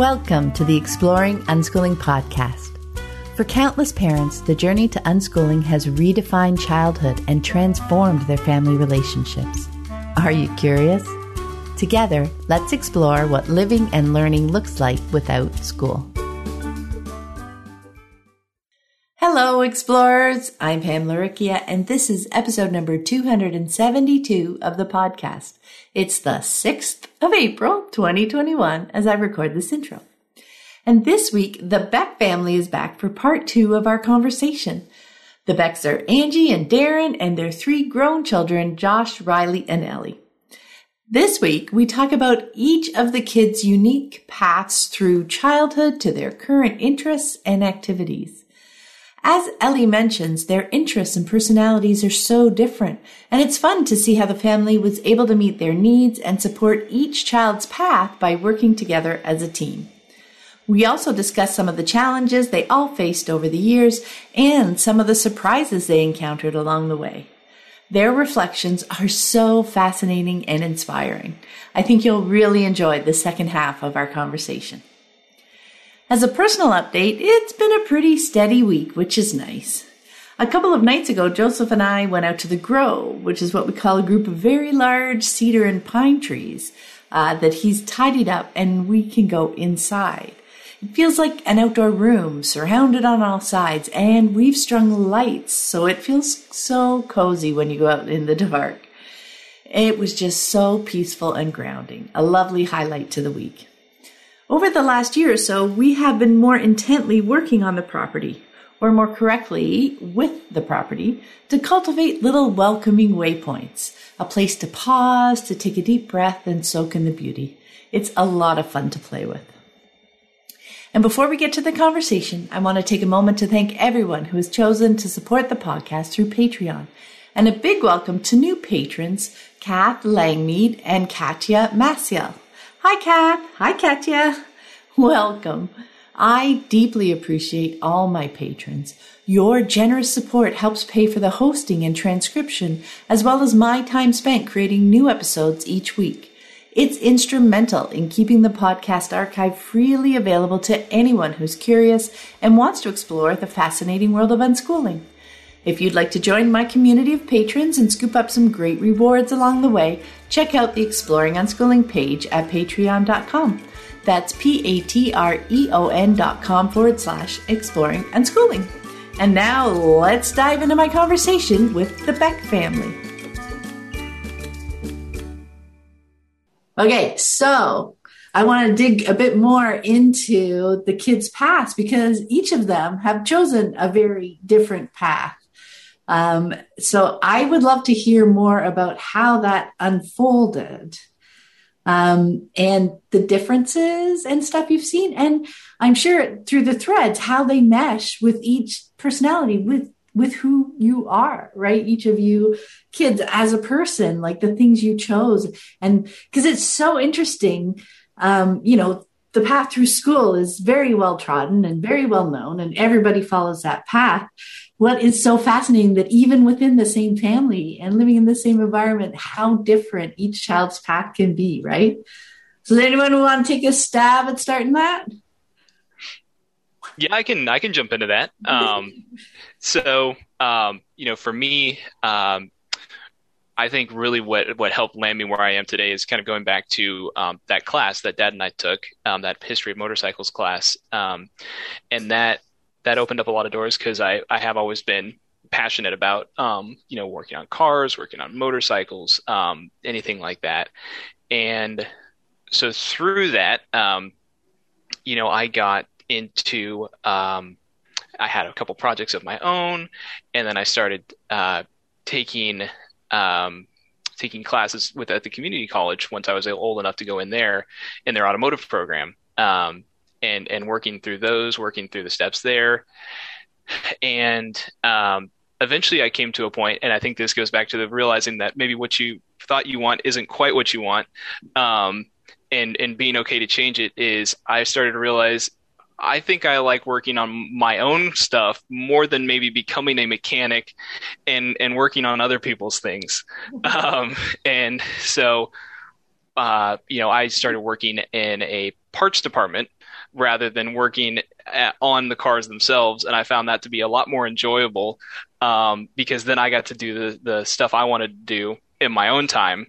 Welcome to the Exploring Unschooling podcast. For countless parents, the journey to unschooling has redefined childhood and transformed their family relationships. Are you curious? Together, let's explore what living and learning looks like without school. Hello, explorers. I'm Pam Laricchia, and this is episode number 272 of the podcast. It's the 6th of April, 2021, as I record this intro. And this week, the Beck family is back for part two of our conversation. The Becks are Angie and Darren and their three grown children, Josh, Riley, and Ellie. This week, we talk about each of the kids' unique paths through childhood to their current interests and activities. As Ellie mentions, their interests and personalities are so different, and it's fun to see how the family was able to meet their needs and support each child's path by working together as a team. We also discuss some of the challenges they all faced over the years and some of the surprises they encountered along the way. Their reflections are so fascinating and inspiring. I think you'll really enjoy the second half of our conversation. As a personal update, it's been a pretty steady week, which is nice. A couple of nights ago, Joseph and I went out to the Grove, which is what we call a group of very large cedar and pine trees uh, that he's tidied up and we can go inside. It feels like an outdoor room surrounded on all sides, and we've strung lights, so it feels so cozy when you go out in the dark. It was just so peaceful and grounding, a lovely highlight to the week. Over the last year or so, we have been more intently working on the property, or more correctly, with the property, to cultivate little welcoming waypoints, a place to pause, to take a deep breath, and soak in the beauty. It's a lot of fun to play with. And before we get to the conversation, I want to take a moment to thank everyone who has chosen to support the podcast through Patreon. And a big welcome to new patrons, Kath Langmead and Katya Maciel. Hi, Kat. Hi, Katya. Welcome. I deeply appreciate all my patrons. Your generous support helps pay for the hosting and transcription, as well as my time spent creating new episodes each week. It's instrumental in keeping the podcast archive freely available to anyone who's curious and wants to explore the fascinating world of unschooling. If you'd like to join my community of patrons and scoop up some great rewards along the way, check out the Exploring Unschooling page at patreon.com. That's P A T R E O N dot com forward slash exploring unschooling. And now let's dive into my conversation with the Beck family. Okay, so I want to dig a bit more into the kids' past because each of them have chosen a very different path. Um, so I would love to hear more about how that unfolded um, and the differences and stuff you've seen. And I'm sure through the threads, how they mesh with each personality, with with who you are, right? Each of you kids as a person, like the things you chose. And because it's so interesting, um, you know, the path through school is very well trodden and very well known, and everybody follows that path. What is so fascinating that even within the same family and living in the same environment, how different each child's path can be, right? So, does anyone want to take a stab at starting that? Yeah, I can. I can jump into that. Um, so, um, you know, for me, um, I think really what what helped land me where I am today is kind of going back to um, that class that Dad and I took, um, that history of motorcycles class, um, and that that opened up a lot of doors because I I have always been passionate about um, you know working on cars, working on motorcycles, um, anything like that, and so through that, um, you know, I got into um, I had a couple projects of my own, and then I started uh, taking um, taking classes with at the community college once I was old enough to go in there in their automotive program, um, and and working through those, working through the steps there, and um, eventually I came to a point, and I think this goes back to the realizing that maybe what you thought you want isn't quite what you want. Um, and and being okay to change it is I started to realize I think I like working on my own stuff more than maybe becoming a mechanic and and working on other people's things. Um, and so, uh, you know, I started working in a parts department rather than working at, on the cars themselves. And I found that to be a lot more enjoyable um, because then I got to do the, the stuff I wanted to do in my own time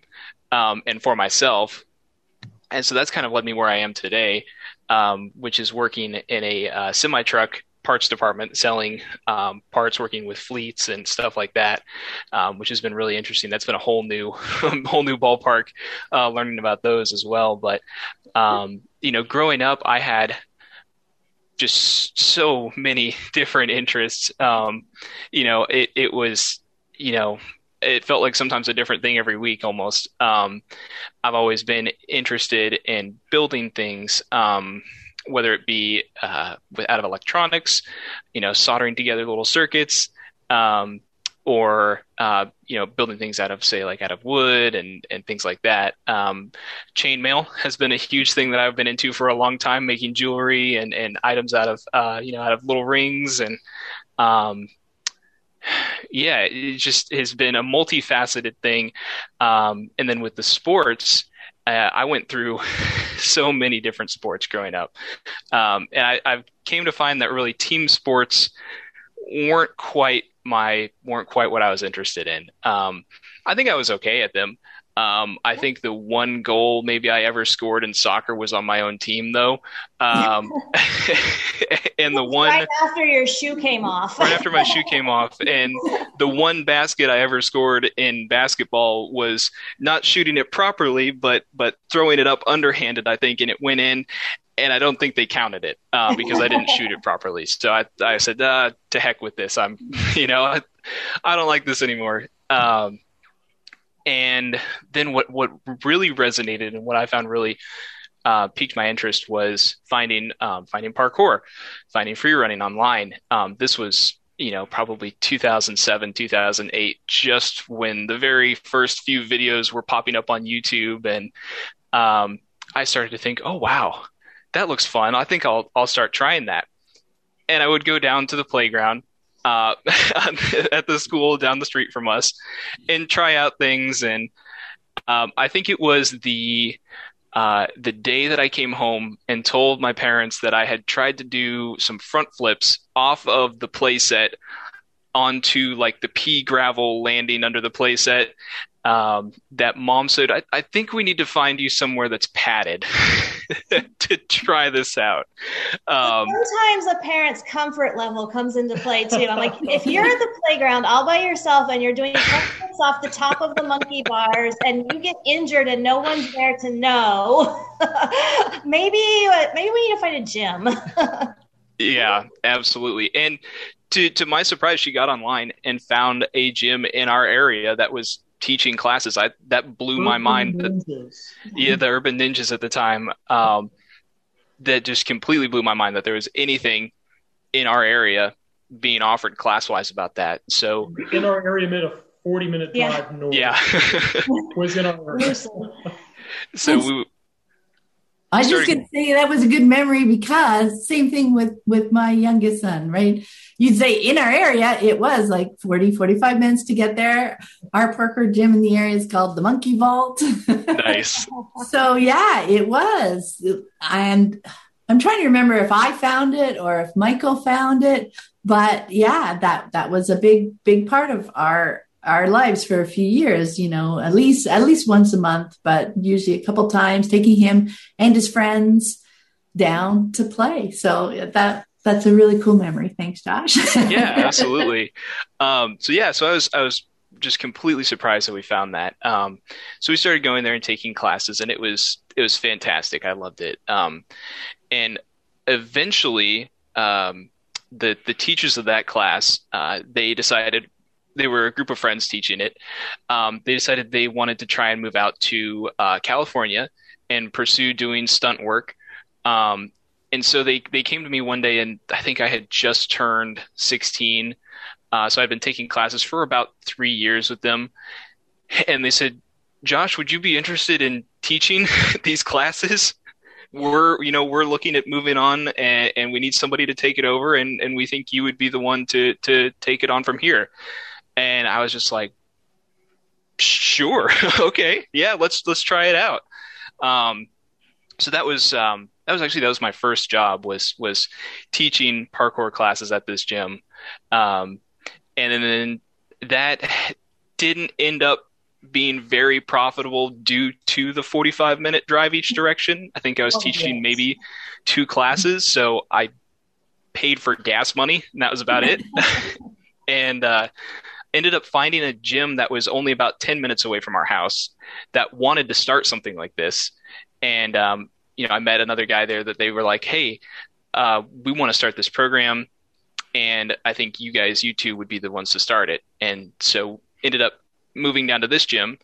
um, and for myself. And so that's kind of led me where I am today, um, which is working in a uh, semi truck parts department selling um, parts, working with fleets and stuff like that, um, which has been really interesting. That's been a whole new, whole new ballpark, uh, learning about those as well. But um, you know, growing up, I had just so many different interests. Um, you know, it it was, you know, it felt like sometimes a different thing every week almost. Um, I've always been interested in building things. Um, whether it be uh, out of electronics, you know, soldering together little circuits, um, or uh, you know, building things out of say like out of wood and and things like that. Um, chainmail has been a huge thing that I've been into for a long time, making jewelry and and items out of uh, you know out of little rings and. Um, yeah, it just has been a multifaceted thing. Um, and then with the sports, uh, I went through so many different sports growing up, um, and I, I came to find that really team sports weren't quite my weren't quite what I was interested in. Um, I think I was okay at them, um, I think the one goal maybe I ever scored in soccer was on my own team, though. Um, and the one right after your shoe came off, right after my shoe came off, and the one basket I ever scored in basketball was not shooting it properly, but but throwing it up underhanded, I think, and it went in. And I don't think they counted it uh, because I didn't shoot it properly. So I, I said, uh, "To heck with this! I'm, you know, I, I don't like this anymore." Um, and then what what really resonated and what I found really uh, piqued my interest was finding um, finding parkour, finding free running online. Um, this was you know probably 2007 2008 just when the very first few videos were popping up on youtube and um, i started to think oh wow that looks fun. I think i'll i'll start trying that. And i would go down to the playground uh, at the school down the street from us and try out things. And um, I think it was the uh, the day that I came home and told my parents that I had tried to do some front flips off of the playset onto like the pea gravel landing under the playset. Um, that mom said, I, I, think we need to find you somewhere that's padded to try this out. Um, Sometimes a parent's comfort level comes into play too. I'm like, if you're at the playground all by yourself and you're doing flips off the top of the monkey bars and you get injured and no one's there to know, maybe maybe we need to find a gym. yeah, absolutely. And to to my surprise, she got online and found a gym in our area that was teaching classes. I that blew urban my mind. That, yeah, the urban ninjas at the time. Um, that just completely blew my mind that there was anything in our area being offered class wise about that. So in our area, made a forty minute drive yeah. north. Yeah, was in our area. so we I was just gonna say that was a good memory because same thing with with my youngest son, right? You'd say in our area, it was like 40, 45 minutes to get there. Our parkour gym in the area is called the Monkey Vault. Nice. so yeah, it was. And I'm trying to remember if I found it or if Michael found it. But yeah, that that was a big, big part of our our lives for a few years you know at least at least once a month but usually a couple times taking him and his friends down to play. So that that's a really cool memory. Thanks josh. Yeah absolutely. Um, so yeah so i was i was just completely surprised that we found that. Um, so we started going there and taking classes and it was it was fantastic. I loved it. Um, and eventually um, the the teachers of that class uh, they decided they were a group of friends teaching it. Um, they decided they wanted to try and move out to uh, California and pursue doing stunt work. Um, and so they they came to me one day, and I think I had just turned 16. Uh, so I'd been taking classes for about three years with them, and they said, "Josh, would you be interested in teaching these classes?" we're you know we're looking at moving on and, and, we need somebody to take it over and, and we think you would be the one to to take it on from here and I was just like, sure, okay, yeah, let's let's try it out. Um, so that was um, that was actually that was my first job was was teaching parkour classes at this gym, um, and then that didn't end up being very profitable due to the 45 minute drive each direction. I think I was oh, teaching yes. maybe two classes, so I paid for gas money, and that was about it. and uh, ended up finding a gym that was only about 10 minutes away from our house that wanted to start something like this. And, um, you know, I met another guy there that they were like, hey, uh, we want to start this program. And I think you guys, you two, would be the ones to start it. And so ended up moving down to this gym.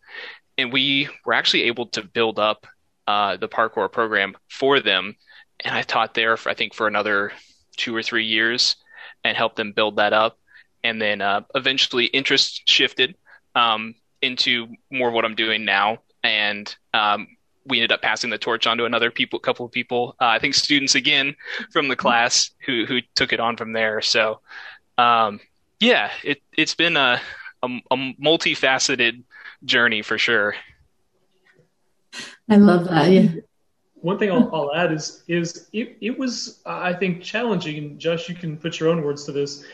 And we were actually able to build up uh, the parkour program for them. And I taught there, for, I think, for another two or three years and helped them build that up and then uh, eventually interest shifted um, into more of what I'm doing now, and um, we ended up passing the torch on to another people, couple of people. Uh, I think students again from the class who who took it on from there. So, um, yeah, it it's been a, a, a multifaceted journey for sure. I love that. Yeah. One thing I'll, I'll add is is it, it was I think challenging, and Josh, you can put your own words to this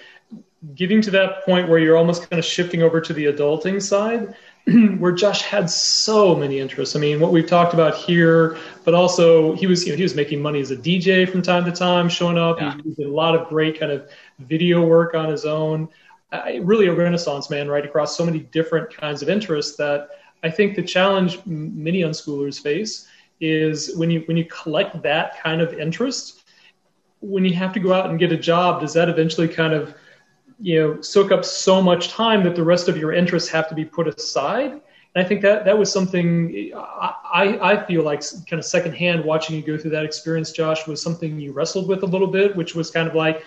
getting to that point where you're almost kind of shifting over to the adulting side where Josh had so many interests. I mean, what we've talked about here, but also he was, you know, he was making money as a DJ from time to time, showing up. Yeah. He, did a lot of great kind of video work on his own. I, really a renaissance man, right across so many different kinds of interests that I think the challenge many unschoolers face is when you when you collect that kind of interest, when you have to go out and get a job, does that eventually kind of you know soak up so much time that the rest of your interests have to be put aside. And i think that that was something i i feel like kind of secondhand watching you go through that experience josh was something you wrestled with a little bit which was kind of like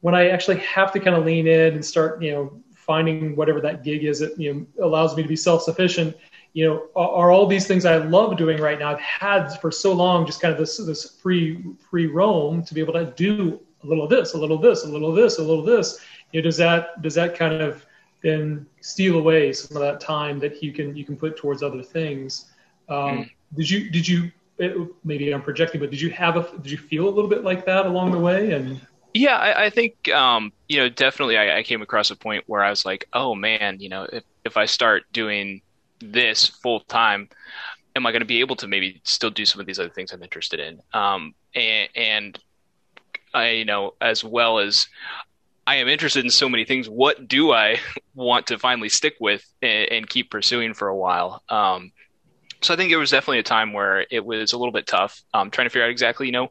when i actually have to kind of lean in and start you know finding whatever that gig is that you know allows me to be self-sufficient. You know are, are all these things i love doing right now i've had for so long just kind of this this free free roam to be able to do a little of this a little of this a little of this a little of this you know, does that does that kind of then steal away some of that time that you can you can put towards other things? Um, mm. Did you did you it, maybe I'm projecting, but did you have a did you feel a little bit like that along the way? And yeah, I, I think um, you know definitely I, I, came across a point where I was like, oh man, you know, if if I start doing this full time, am I going to be able to maybe still do some of these other things I'm interested in? Um, and, and I, you know, as well as I am interested in so many things. What do I want to finally stick with and, and keep pursuing for a while? Um, so I think it was definitely a time where it was a little bit tough, um, trying to figure out exactly, you know,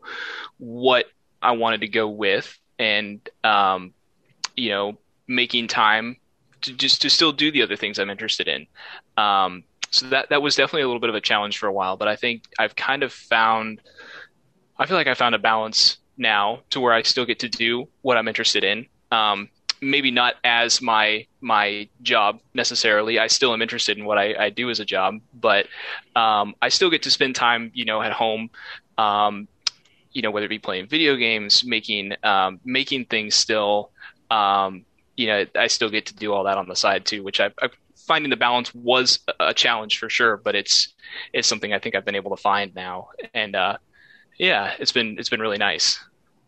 what I wanted to go with, and um, you know, making time to just to still do the other things I'm interested in. Um, so that that was definitely a little bit of a challenge for a while, but I think I've kind of found. I feel like I found a balance now to where I still get to do what I'm interested in, um, maybe not as my my job necessarily. I still am interested in what I, I do as a job, but um, I still get to spend time, you know, at home. Um, you know, whether it be playing video games, making um, making things still. Um, you know, I still get to do all that on the side too, which I, I finding the balance was a challenge for sure, but it's it's something I think I've been able to find now, and uh, yeah, it's been it's been really nice.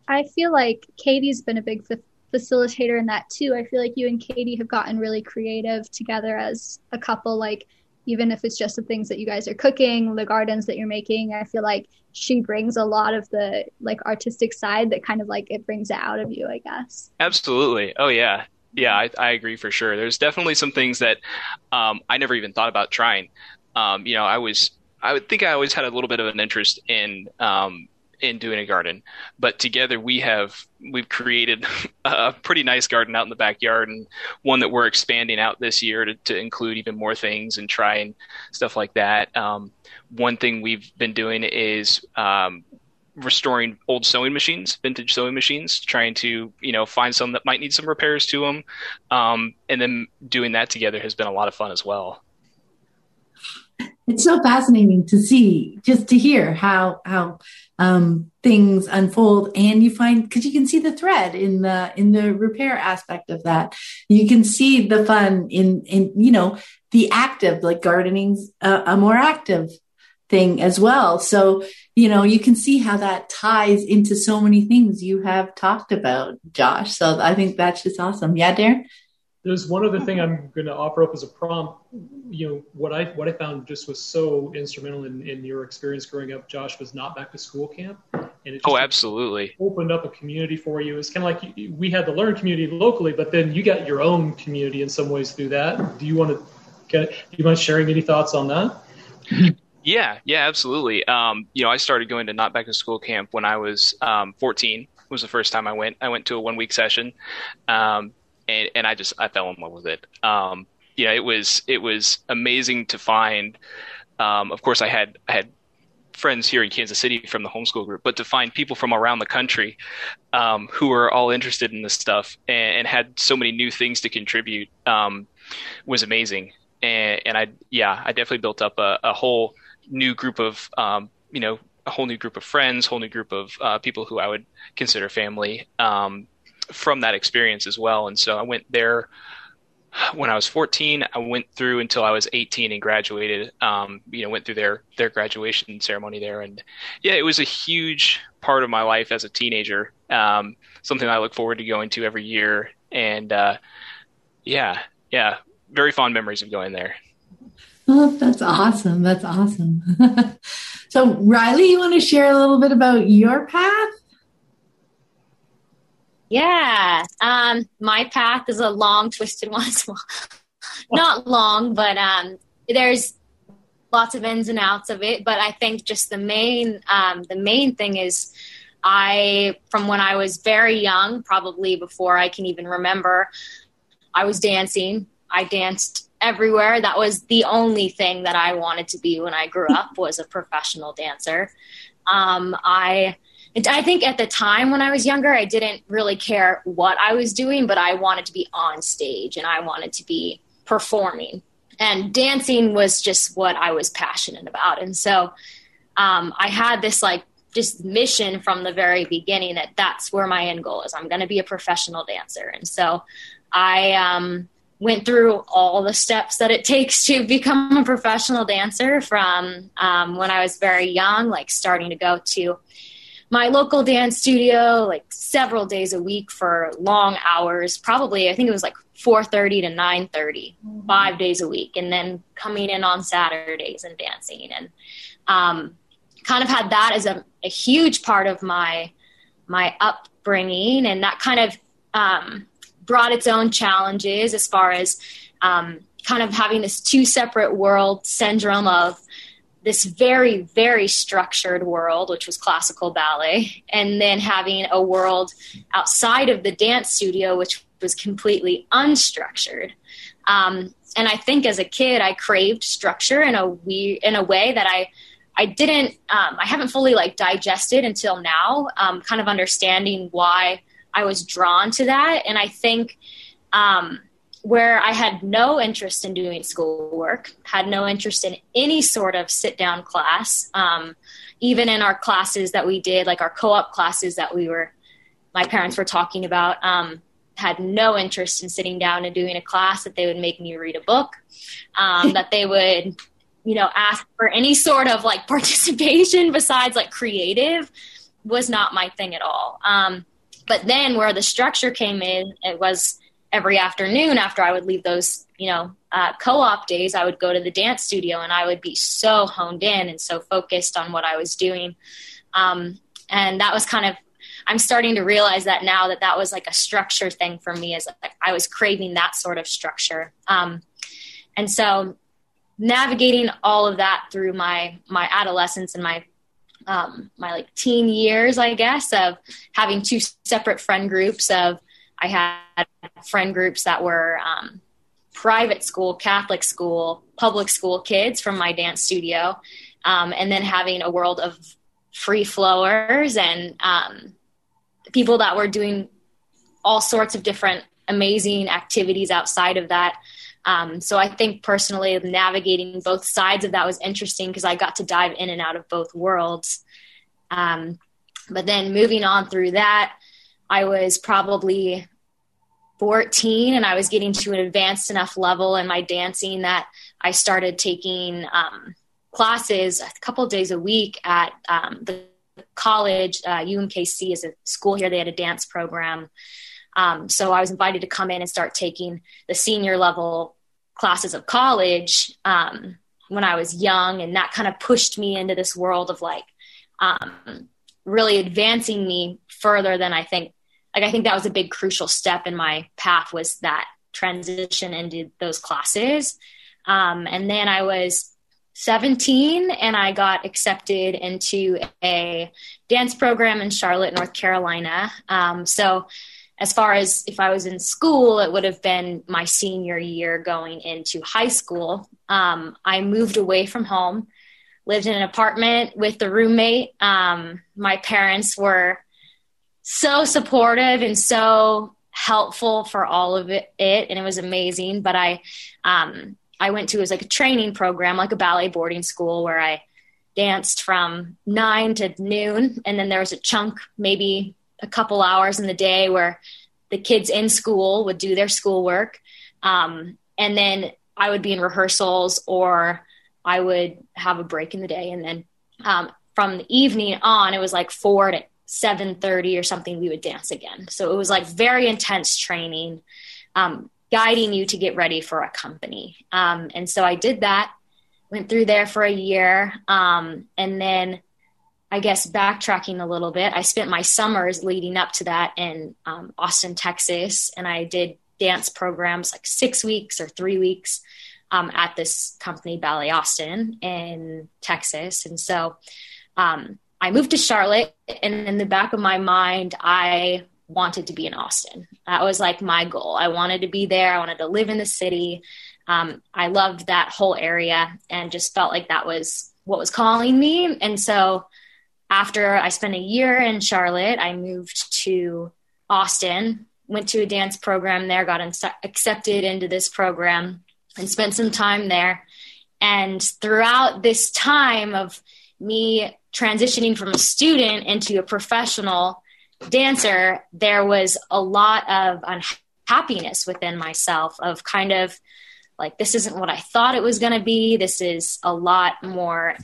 I feel like Katie's been a big facilitator in that too. I feel like you and Katie have gotten really creative together as a couple. Like even if it's just the things that you guys are cooking, the gardens that you're making, I feel like she brings a lot of the like artistic side that kind of like it brings it out of you, I guess. Absolutely. Oh yeah. Yeah, I, I agree for sure. There's definitely some things that um, I never even thought about trying. Um, you know, I was I would think I always had a little bit of an interest in um, in doing a garden. But together we have we've created a pretty nice garden out in the backyard and one that we're expanding out this year to, to include even more things and try and stuff like that. Um, one thing we've been doing is um, restoring old sewing machines, vintage sewing machines, trying to you know find some that might need some repairs to them, um, and then doing that together has been a lot of fun as well it's so fascinating to see just to hear how how um, things unfold and you find because you can see the thread in the in the repair aspect of that you can see the fun in in you know the active like gardening's a, a more active thing as well so you know, you can see how that ties into so many things you have talked about, Josh. So I think that's just awesome. Yeah, Darren? There's one other thing I'm going to offer up as a prompt. You know, what I what I found just was so instrumental in, in your experience growing up, Josh, was not back to school camp. And it oh, absolutely opened up a community for you. It's kind of like we had the learn community locally, but then you got your own community in some ways through that. Do you want to get? Do you mind sharing any thoughts on that? Yeah, yeah, absolutely. Um, you know, I started going to not back to school camp when I was um, 14. Was the first time I went. I went to a one week session, um, and and I just I fell in love with it. Um, you know, it was it was amazing to find. Um, of course, I had I had friends here in Kansas City from the homeschool group, but to find people from around the country um, who were all interested in this stuff and, and, had so many new things to contribute um, was amazing. And, and, I, yeah, I definitely built up a, a whole new group of um, you know a whole new group of friends, whole new group of uh, people who I would consider family um, from that experience as well. And so I went there when I was 14. I went through until I was 18 and graduated. Um, you know, went through their their graduation ceremony there, and yeah, it was a huge part of my life as a teenager. Um, something I look forward to going to every year, and uh, yeah, yeah, very fond memories of going there. Oh, that's awesome. That's awesome. so, Riley, you want to share a little bit about your path? Yeah. Um, my path is a long, twisted one. Not long, but um, there's lots of ins and outs of it. But I think just the main, um, the main thing is I, from when I was very young, probably before I can even remember, I was dancing. I danced everywhere. That was the only thing that I wanted to be when I grew up was a professional dancer. Um, I I think at the time when I was younger, I didn't really care what I was doing, but I wanted to be on stage and I wanted to be performing. And dancing was just what I was passionate about. And so um, I had this like just mission from the very beginning that that's where my end goal is. I'm going to be a professional dancer. And so I um, went through all the steps that it takes to become a professional dancer from um, when I was very young, like starting to go to my local dance studio like several days a week for long hours probably i think it was like 4.30 to 9.30 mm-hmm. five days a week and then coming in on saturdays and dancing and um, kind of had that as a, a, huge part of my my upbringing and that kind of um, brought its own challenges as far as um, kind of having this two separate world syndrome of this very very structured world which was classical ballet and then having a world outside of the dance studio which was completely unstructured um, and i think as a kid i craved structure in a we in a way that i i didn't um, i haven't fully like digested until now um, kind of understanding why I was drawn to that. And I think um, where I had no interest in doing schoolwork, had no interest in any sort of sit down class, um, even in our classes that we did, like our co op classes that we were, my parents were talking about. Um, had no interest in sitting down and doing a class that they would make me read a book um, that they would you know ask for any sort of like participation besides like creative was not my thing at all um, but then where the structure came in, it was every afternoon after I would leave those, you know, uh, co-op days, I would go to the dance studio and I would be so honed in and so focused on what I was doing. Um, and that was kind of, I'm starting to realize that now that that was like a structure thing for me as like I was craving that sort of structure. Um, and so navigating all of that through my, my adolescence and my um, my like teen years, I guess, of having two separate friend groups. Of I had friend groups that were um, private school, Catholic school, public school kids from my dance studio, um, and then having a world of free flowers and um, people that were doing all sorts of different amazing activities outside of that. Um, so I think personally, navigating both sides of that was interesting because I got to dive in and out of both worlds. Um, but then moving on through that, I was probably 14 and I was getting to an advanced enough level in my dancing that I started taking um, classes a couple days a week at um, the college. Uh, UMKC is a school here. They had a dance program. Um, so I was invited to come in and start taking the senior level classes of college um, when I was young. And that kind of pushed me into this world of like um, really advancing me further than I think. Like, I think that was a big crucial step in my path was that transition into those classes. Um, and then I was 17 and I got accepted into a dance program in Charlotte, North Carolina. Um, so, as far as if I was in school, it would have been my senior year going into high school. Um, I moved away from home, lived in an apartment with a roommate. Um, my parents were so supportive and so helpful for all of it, and it was amazing. But I, um, I went to it was like a training program, like a ballet boarding school where I danced from nine to noon. And then there was a chunk, maybe a couple hours in the day where the kids in school would do their schoolwork. Um, and then I would be in rehearsals or I would have a break in the day. And then um, from the evening on, it was like four to 7.30 or something, we would dance again. So it was like very intense training. Um, guiding you to get ready for a company. Um, and so I did that, went through there for a year. Um, and then I guess backtracking a little bit, I spent my summers leading up to that in um, Austin, Texas. And I did dance programs like six weeks or three weeks um, at this company, Ballet Austin in Texas. And so um, I moved to Charlotte. And in the back of my mind, I wanted to be in Austin. That was like my goal. I wanted to be there. I wanted to live in the city. Um, I loved that whole area and just felt like that was what was calling me. And so after I spent a year in Charlotte, I moved to Austin, went to a dance program there, got in- accepted into this program, and spent some time there. And throughout this time of me transitioning from a student into a professional, dancer, there was a lot of unhappiness within myself of kind of like, this isn't what I thought it was going to be. This is a lot more.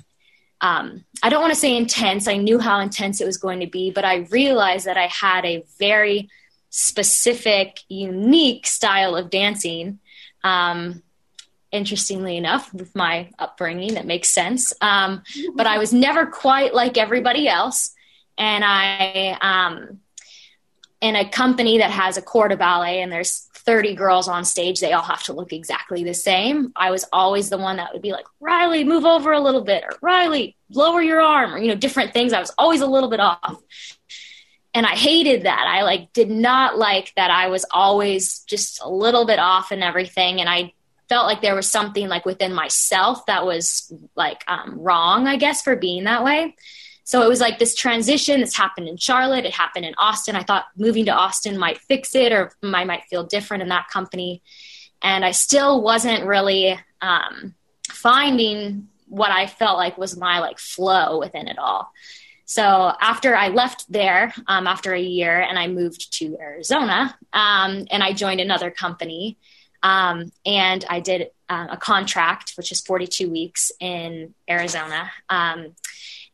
Um, I don't want to say intense. I knew how intense it was going to be, but I realized that I had a very specific, unique style of dancing. Um, interestingly enough, with my upbringing, that makes sense. Um, but I was never quite like everybody else and I um, in a company that has a corps de ballet and there's 30 girls on stage, they all have to look exactly the same. I was always the one that would be like, Riley, move over a little bit, or Riley, lower your arm, or you know, different things. I was always a little bit off. And I hated that. I like did not like that I was always just a little bit off and everything. And I felt like there was something like within myself that was like um, wrong, I guess, for being that way. So it was like this transition that's happened in Charlotte. It happened in Austin. I thought moving to Austin might fix it or I might feel different in that company. And I still wasn't really um, finding what I felt like was my like flow within it all. So after I left there, um, after a year, and I moved to Arizona, um, and I joined another company, um, and I did uh, a contract, which is 42 weeks in Arizona. Um,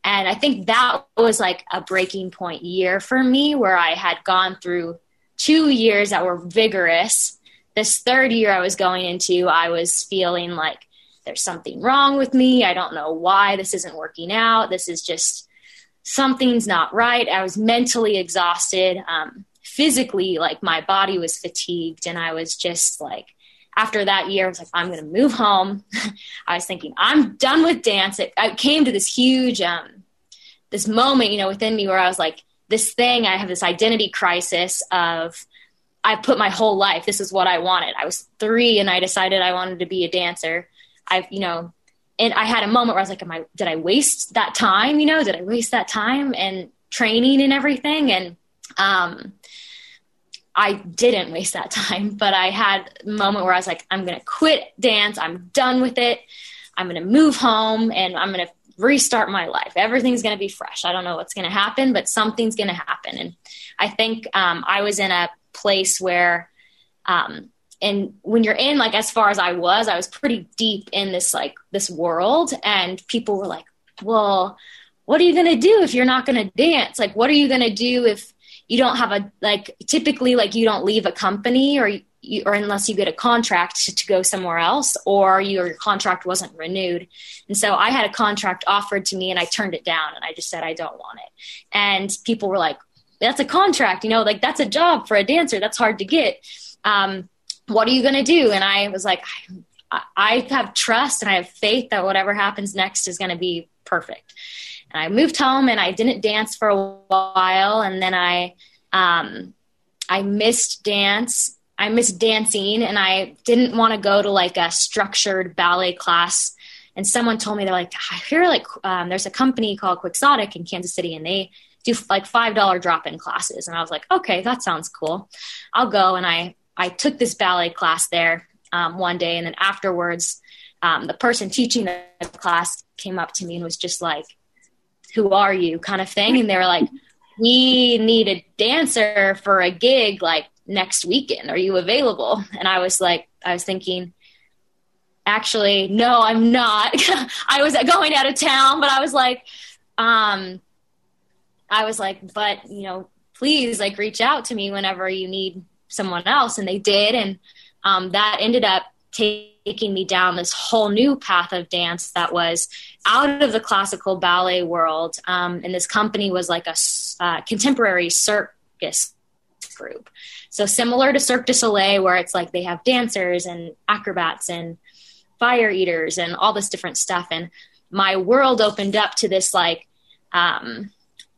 and I think that was like a breaking point year for me where I had gone through two years that were vigorous. This third year I was going into, I was feeling like there's something wrong with me. I don't know why this isn't working out. This is just something's not right. I was mentally exhausted. Um, physically, like my body was fatigued, and I was just like, after that year, I was like, I'm going to move home. I was thinking, I'm done with dance. It, I came to this huge, um, this moment, you know, within me where I was like, this thing, I have this identity crisis of, I put my whole life, this is what I wanted. I was three and I decided I wanted to be a dancer. I've, you know, and I had a moment where I was like, am I, did I waste that time? You know, did I waste that time and training and everything? And, um, I didn't waste that time, but I had a moment where I was like, I'm going to quit dance. I'm done with it. I'm going to move home and I'm going to restart my life. Everything's going to be fresh. I don't know what's going to happen, but something's going to happen. And I think um, I was in a place where um, and when you're in like as far as I was, I was pretty deep in this like this world, and people were like, "Well, what are you gonna do if you're not gonna dance? Like, what are you gonna do if you don't have a like typically like you don't leave a company or you, or unless you get a contract to, to go somewhere else or your contract wasn't renewed. And so I had a contract offered to me and I turned it down and I just said I don't want it. And people were like, "That's a contract, you know, like that's a job for a dancer. That's hard to get." Um, what are you going to do? And I was like, I, I have trust and I have faith that whatever happens next is going to be perfect. And I moved home and I didn't dance for a while. And then I, um, I missed dance. I missed dancing and I didn't want to go to like a structured ballet class. And someone told me they're like, I hear like um, there's a company called Quixotic in Kansas City and they do like five dollar drop in classes. And I was like, okay, that sounds cool. I'll go. And I I took this ballet class there um, one day, and then afterwards, um, the person teaching the class came up to me and was just like, "Who are you?" kind of thing, and they were like, "We need a dancer for a gig like next weekend. Are you available?" And I was like, I was thinking. Actually, no, I'm not. I was going out of town, but I was like, um, I was like, but you know, please like reach out to me whenever you need someone else and they did and um, that ended up taking me down this whole new path of dance that was out of the classical ballet world. Um, and this company was like a uh, contemporary circus group. So similar to cirque du soleil where it's like they have dancers and acrobats and fire eaters and all this different stuff. And my world opened up to this like um,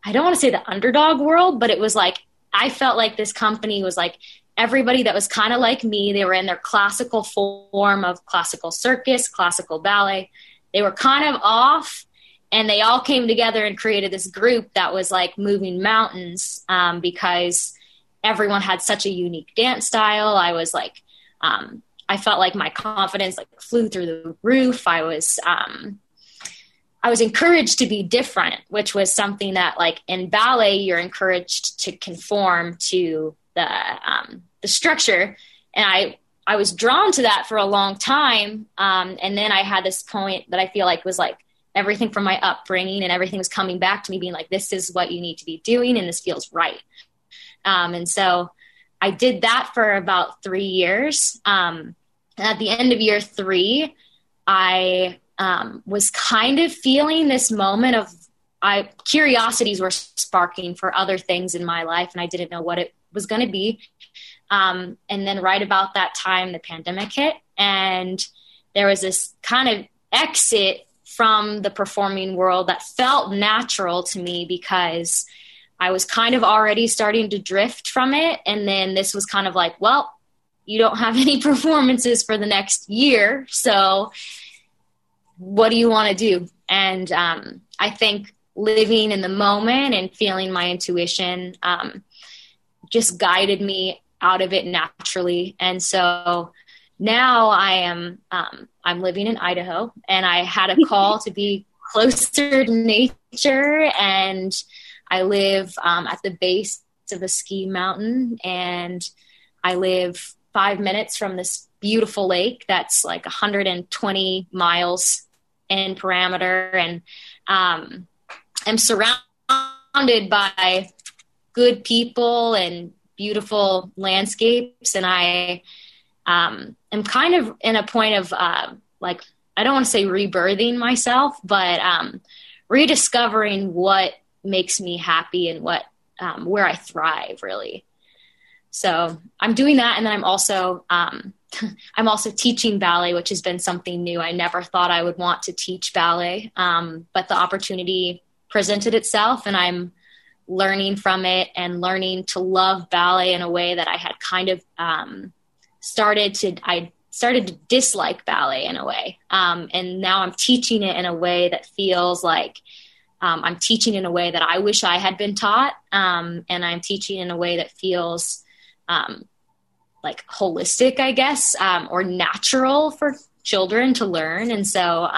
i don't want to say the underdog world but it was like i felt like this company was like everybody that was kind of like me. They were in their classical form of classical circus, classical ballet. They were kind of off, and they all came together and created this group that was like moving mountains um, because everyone had such a unique dance style. I was like, um, I felt like my confidence like flew through the roof. I was, um, I was encouraged to be different, which was something that like in ballet you're encouraged to conform to the um, the structure, and I I was drawn to that for a long time. Um, and then I had this point that I feel like was like everything from my upbringing and everything was coming back to me, being like, this is what you need to be doing, and this feels right. Um, and so I did that for about three years. Um, and at the end of year three, I um, was kind of feeling this moment of I curiosities were sparking for other things in my life, and I didn't know what it was going to be. Um, and then right about that time, the pandemic hit, and there was this kind of exit from the performing world that felt natural to me because I was kind of already starting to drift from it. And then this was kind of like, well, you don't have any performances for the next year. So what do you want to do? And um, I think living in the moment and feeling my intuition um, just guided me out of it naturally. And so now I am um, I'm living in Idaho, and I had a call to be closer to nature, and I live um, at the base of a ski mountain, and I live five minutes from this beautiful lake that's like 120 miles in parameter, and um, I'm surrounded by good people and beautiful landscapes. And i um, am kind of in a point of uh, like i don't want to say rebirthing myself but um, rediscovering what makes me happy and what um, where i thrive really. So i'm doing that. And then i'm also um, i'm also teaching ballet which has been something new. I never thought i would want to teach ballet. Um, but the opportunity presented itself and i'm learning from it and learning to love ballet in a way that I had kind of um, started to I started to dislike ballet in a way, um, and now I'm teaching it in a way that feels like um, I'm teaching in a way that I wish I had been taught, um, and I'm teaching in a way that feels um, like holistic, I guess, um, or natural for children to learn, and so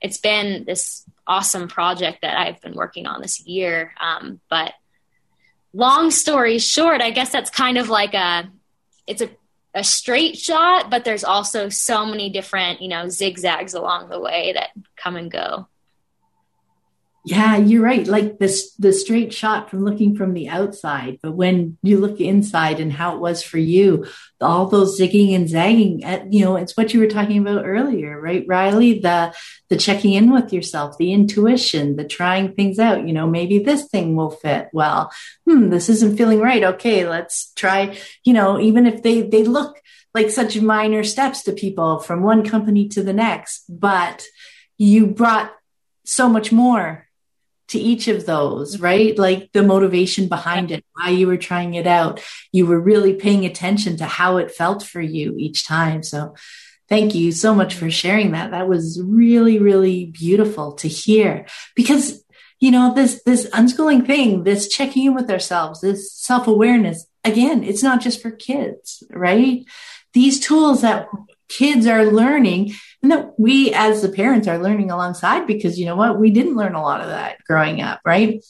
it's been this awesome project that I've been working on this year. Um, but long story short, I guess that's kind of like a it's a a straight shot, but there's also so many different, you know, zigzags along the way that come and go. Yeah, you're right. Like this, the straight shot from looking from the outside, but when you look inside and how it was for you, all those zigging and zagging, at, you know, it's what you were talking about earlier, right, Riley? The the checking in with yourself, the intuition, the trying things out. You know, maybe this thing will fit well. Hmm, this isn't feeling right. Okay, let's try. You know, even if they they look like such minor steps to people from one company to the next, but you brought so much more to each of those, mm-hmm. right? Like the motivation behind it, why you were trying it out. You were really paying attention to how it felt for you each time. So thank you so much for sharing that. That was really, really beautiful to hear because you know this this unschooling thing this checking in with ourselves this self-awareness again it's not just for kids right these tools that kids are learning and that we as the parents are learning alongside because you know what? We didn't learn a lot of that growing up right?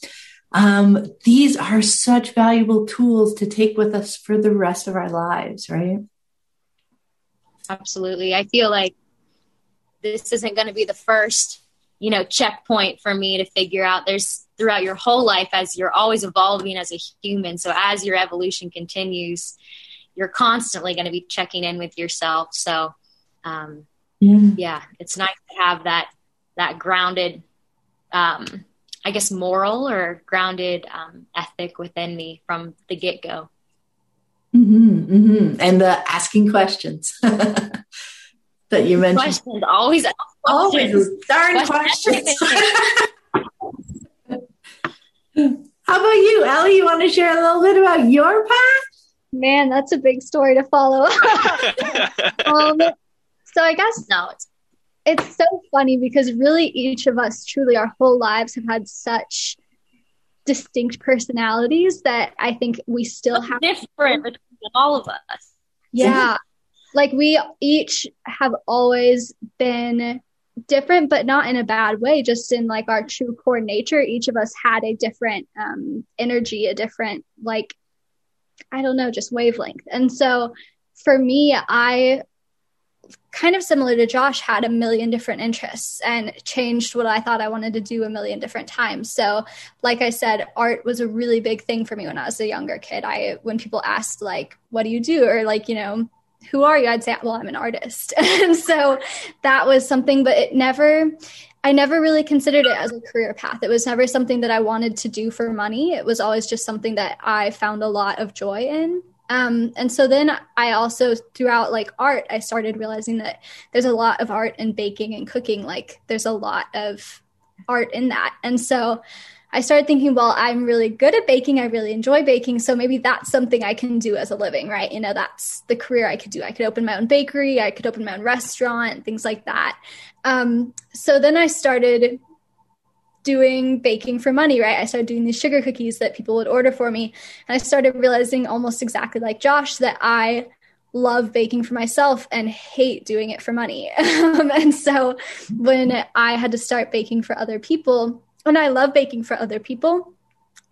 Um, these are such valuable tools to take with us for the rest of our lives right? Absolutely. I feel like this isn't going to be the first you know checkpoint for me to figure out. There's throughout your whole life as you're always evolving as a human so as your evolution continues you're constantly going to be checking in with yourself. So um, yeah. yeah, it's nice to have that that grounded, um, I guess, moral or grounded um, ethic within me from the get go. Mm-hmm, mm-hmm. And the asking questions that you mentioned. Questions, always Always darn questions. How about you, Ellie? You want to share a little bit about your path? Man, that's a big story to follow. um, so I guess no, it's it's so funny because really each of us truly our whole lives have had such distinct personalities that I think we still have different between all of us. Yeah. like we each have always been different but not in a bad way just in like our true core nature each of us had a different um energy a different like i don't know just wavelength and so for me i kind of similar to Josh, had a million different interests and changed what I thought I wanted to do a million different times. So, like I said, art was a really big thing for me when I was a younger kid. I, when people asked, like, what do you do? Or, like, you know, who are you? I'd say, well, I'm an artist. and so that was something, but it never, I never really considered it as a career path. It was never something that I wanted to do for money. It was always just something that I found a lot of joy in. Um, and so then I also, throughout like art, I started realizing that there's a lot of art in baking and cooking. Like there's a lot of art in that. And so I started thinking, well, I'm really good at baking. I really enjoy baking. So maybe that's something I can do as a living, right? You know, that's the career I could do. I could open my own bakery, I could open my own restaurant, things like that. Um, so then I started doing baking for money, right? I started doing these sugar cookies that people would order for me. And I started realizing almost exactly like Josh that I love baking for myself and hate doing it for money. Um, and so when I had to start baking for other people, and I love baking for other people,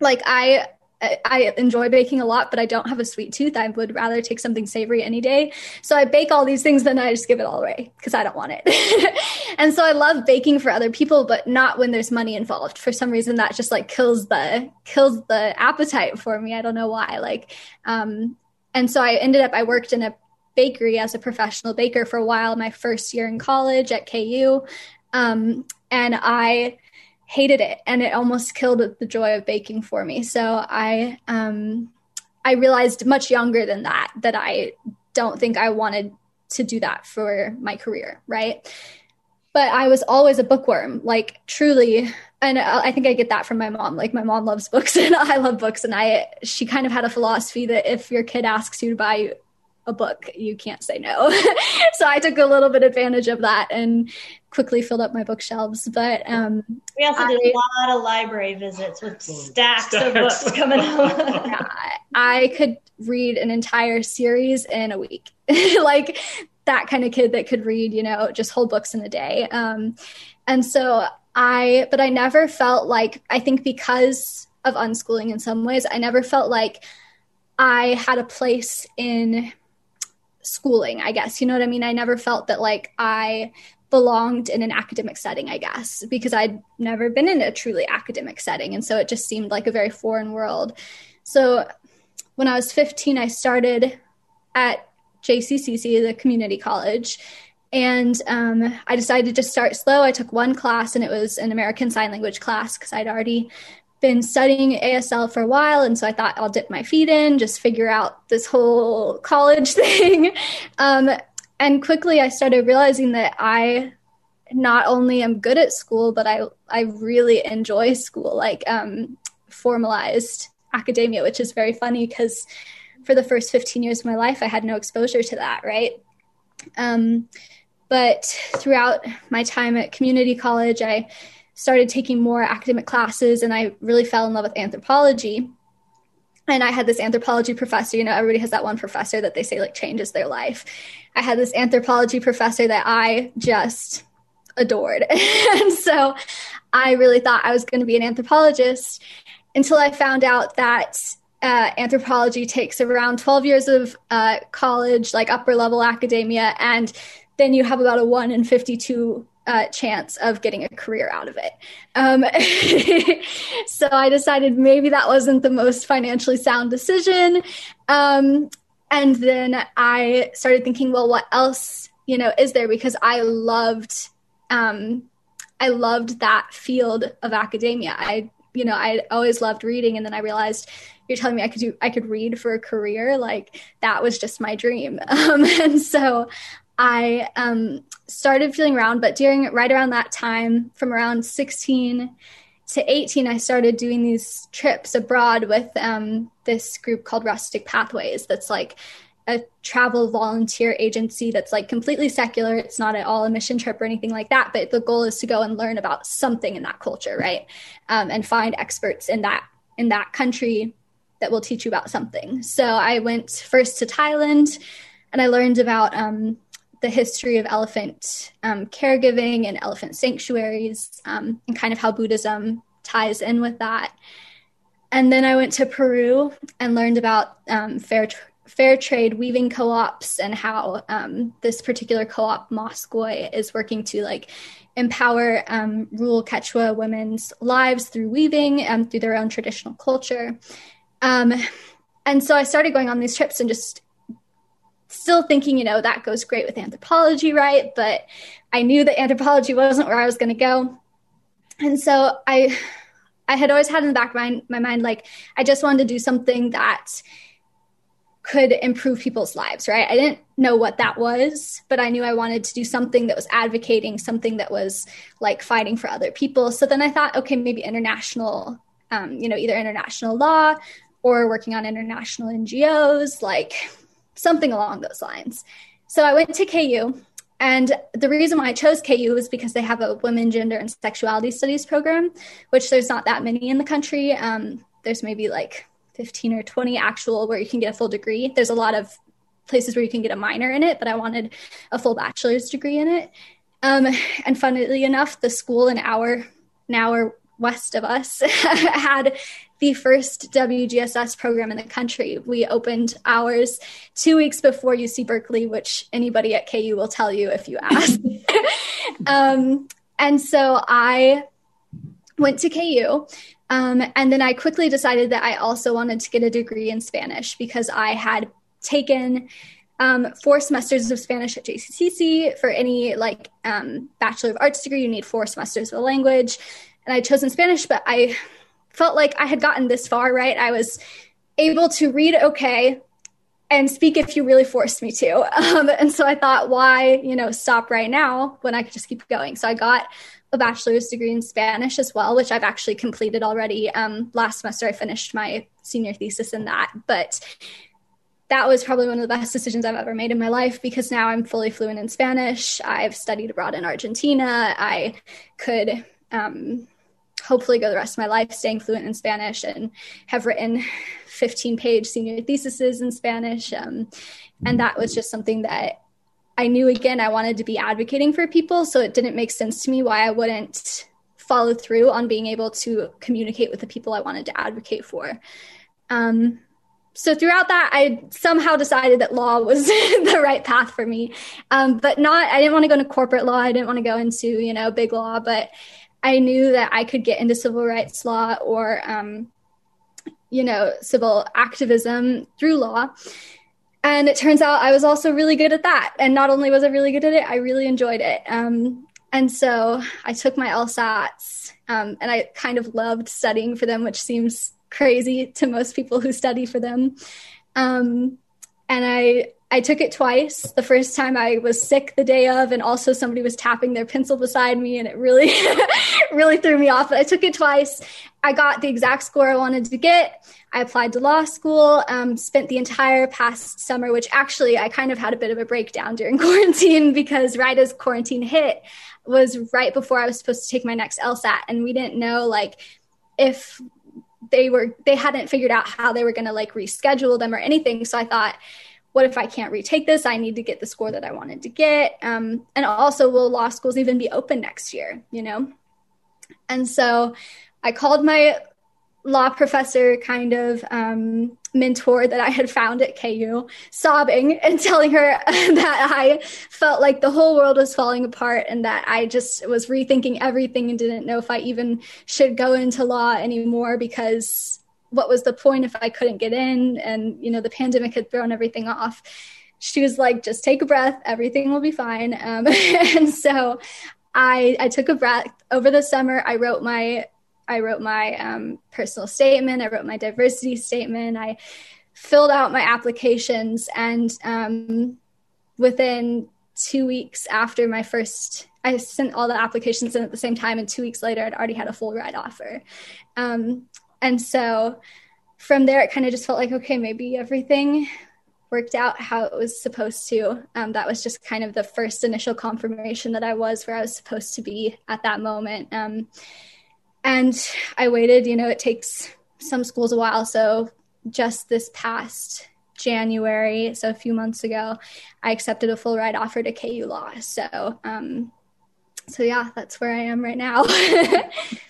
like I I enjoy baking a lot, but I don't have a sweet tooth. I would rather take something savory any day. So I bake all these things, then I just give it all away because I don't want it. and so I love baking for other people, but not when there's money involved. For some reason, that just like kills the kills the appetite for me. I don't know why. Like, um, and so I ended up. I worked in a bakery as a professional baker for a while. My first year in college at KU, um, and I hated it and it almost killed the joy of baking for me. So i um i realized much younger than that that i don't think i wanted to do that for my career right? But i was always a bookworm like truly and i think i get that from my mom. Like my mom loves books and i love books and i she kind of had a philosophy that if your kid asks you to buy a book, you can't say no. so I took a little bit advantage of that and quickly filled up my bookshelves. But um, we also did I, a lot of library visits with stacks, stacks. of books coming home. yeah, I could read an entire series in a week, like that kind of kid that could read, you know, just whole books in a day. Um, and so I, but I never felt like I think because of unschooling in some ways, I never felt like I had a place in schooling, I guess. You know what I mean? I never felt that like I belonged in an academic setting, I guess, because I'd never been in a truly academic setting. And so it just seemed like a very foreign world. So when I was 15, I started at JCCC, the community college. And um, I decided to just start slow. I took one class, and it was an American Sign Language class because I'd already been studying ASL for a while. And so I thought I'll dip my feet in, just figure out this whole college thing. Um, and quickly I started realizing that I not only am good at school, but I, I really enjoy school, like um, formalized academia, which is very funny because for the first 15 years of my life, I had no exposure to that, right? Um, but throughout my time at community college, I started taking more academic classes and I really fell in love with anthropology. And I had this anthropology professor, you know, everybody has that one professor that they say like changes their life. I had this anthropology professor that I just adored. and so I really thought I was going to be an anthropologist until I found out that uh, anthropology takes around 12 years of uh, college, like upper level academia, and then you have about a 1 in 52 uh, chance of getting a career out of it. Um, so I decided maybe that wasn't the most financially sound decision. Um, and then I started thinking, well, what else, you know, is there? Because I loved, um, I loved that field of academia. I, you know, I always loved reading, and then I realized you're telling me I could do, I could read for a career. Like that was just my dream. Um, and so I um, started feeling around, but during right around that time, from around 16 to 18, I started doing these trips abroad with um, this group called Rustic Pathways. That's like a travel volunteer agency that's like completely secular. It's not at all a mission trip or anything like that. But the goal is to go and learn about something in that culture, right? Um, and find experts in that in that country that will teach you about something. So I went first to Thailand, and I learned about um, the history of elephant um, caregiving and elephant sanctuaries um, and kind of how Buddhism ties in with that. And then I went to Peru and learned about um, fair, fair trade weaving co-ops and how um, this particular co-op Mosqoy is working to like empower um, rural Quechua women's lives through weaving and through their own traditional culture. Um, and so I started going on these trips and just still thinking, you know, that goes great with anthropology, right? But I knew that anthropology wasn't where I was going to go. And so I I had always had in the back of my, my mind like I just wanted to do something that could improve people's lives, right? I didn't know what that was, but I knew I wanted to do something that was advocating, something that was like fighting for other people. So then I thought, okay, maybe international, um, you know, either international law or working on international NGOs, like something along those lines. So I went to KU. And the reason why I chose KU was because they have a women, gender, and sexuality studies program, which there's not that many in the country. Um, there's maybe like 15 or 20 actual where you can get a full degree. There's a lot of places where you can get a minor in it, but I wanted a full bachelor's degree in it. Um, and funnily enough, the school in our an hour west of us had the first WGSS program in the country. We opened ours two weeks before UC Berkeley, which anybody at KU will tell you if you ask. um, and so I went to KU. Um, and then I quickly decided that I also wanted to get a degree in Spanish because I had taken um, four semesters of Spanish at JCCC. For any like um, Bachelor of Arts degree, you need four semesters of a language. And I'd chosen Spanish, but I felt like I had gotten this far, right? I was able to read okay and speak if you really forced me to. Um, and so I thought, why, you know, stop right now when I could just keep going? So I got a bachelor's degree in Spanish as well, which I've actually completed already. Um, last semester, I finished my senior thesis in that. But that was probably one of the best decisions I've ever made in my life because now I'm fully fluent in Spanish. I've studied abroad in Argentina. I could um, hopefully go the rest of my life staying fluent in Spanish and have written 15 page senior theses in Spanish. Um, and that was just something that I knew again I wanted to be advocating for people. So it didn't make sense to me why I wouldn't follow through on being able to communicate with the people I wanted to advocate for. Um, so throughout that, I somehow decided that law was the right path for me. Um, but not, I didn't want to go into corporate law. I didn't want to go into, you know, big law, but I knew that I could get into civil rights law or, um, you know, civil activism through law. And it turns out I was also really good at that. And not only was I really good at it, I really enjoyed it. Um, and so I took my LSATs um, and I kind of loved studying for them, which seems crazy to most people who study for them. Um, and I I took it twice. The first time I was sick the day of, and also somebody was tapping their pencil beside me, and it really, really threw me off. But I took it twice. I got the exact score I wanted to get. I applied to law school, um, spent the entire past summer, which actually I kind of had a bit of a breakdown during quarantine because right as quarantine hit was right before I was supposed to take my next LSAT. And we didn't know like if they were they hadn't figured out how they were going to like reschedule them or anything so i thought what if i can't retake this? I need to get the score that i wanted to get. Um, and also will law schools even be open next year you know? And so i called my law professor kind of um, mentor that I had found at KU, sobbing and telling her that I felt like the whole world was falling apart and that I just was rethinking everything and didn't know if I even should go into law anymore because what was the point if I couldn't get in and you know the pandemic had thrown everything off. She was like, just take a breath, everything will be fine. Um, and so I, I took a breath over the summer. I wrote my I wrote my um, personal statement, I wrote my diversity statement, I filled out my applications, and um, within two weeks after my first, I sent all the applications in at the same time, and two weeks later, I'd already had a full ride offer. Um, and so from there, it kind of just felt like, okay, maybe everything worked out how it was supposed to. Um, that was just kind of the first initial confirmation that I was where I was supposed to be at that moment. Um, and I waited, you know, it takes some schools a while. So just this past January, so a few months ago, I accepted a full ride offer to KU Law. So, um, so yeah, that's where I am right now.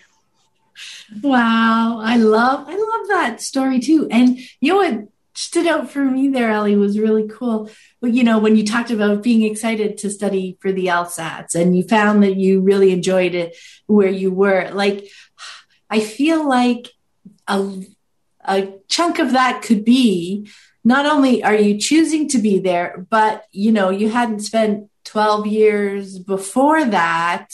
wow, I love I love that story too. And you know what stood out for me there, Ellie, was really cool. But you know, when you talked about being excited to study for the LSATs and you found that you really enjoyed it where you were, like, I feel like a, a chunk of that could be not only are you choosing to be there, but, you know, you hadn't spent 12 years before that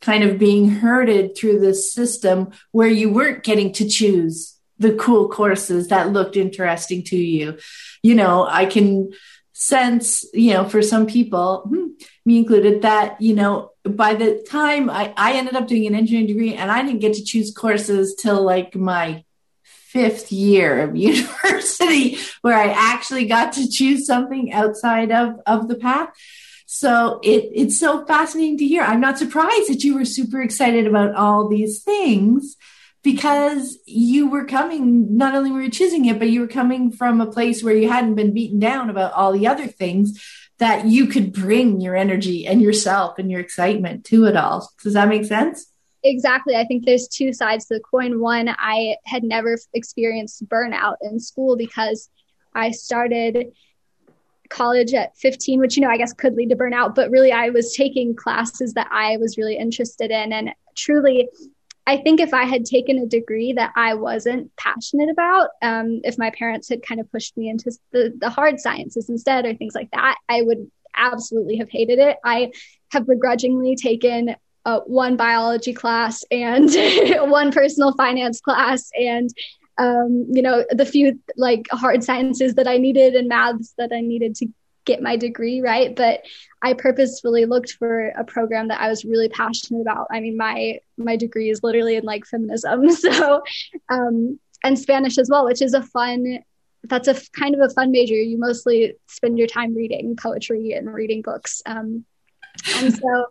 kind of being herded through the system where you weren't getting to choose the cool courses that looked interesting to you. You know, I can sense, you know, for some people, hmm, me included, that, you know, by the time I, I ended up doing an engineering degree and I didn't get to choose courses till like my fifth year of university where I actually got to choose something outside of, of the path. So it, it's so fascinating to hear. I'm not surprised that you were super excited about all these things because you were coming not only were you choosing it but you were coming from a place where you hadn't been beaten down about all the other things that you could bring your energy and yourself and your excitement to it all. Does that make sense? Exactly. I think there's two sides to the coin. One i had never experienced burnout in school because i started college at 15 which you know i guess could lead to burnout but really i was taking classes that i was really interested in and truly I think if I had taken a degree that I wasn't passionate about, um, if my parents had kind of pushed me into the, the hard sciences instead or things like that, I would absolutely have hated it. I have begrudgingly taken uh, one biology class and one personal finance class and um, you know the few like hard sciences that I needed and maths that I needed to get my degree right? But i purposefully looked for a program that i was really passionate about. I mean my my degree is literally in like feminism so um and spanish as well which is a fun that's a kind of a fun major. You mostly spend your time reading poetry and reading books um and so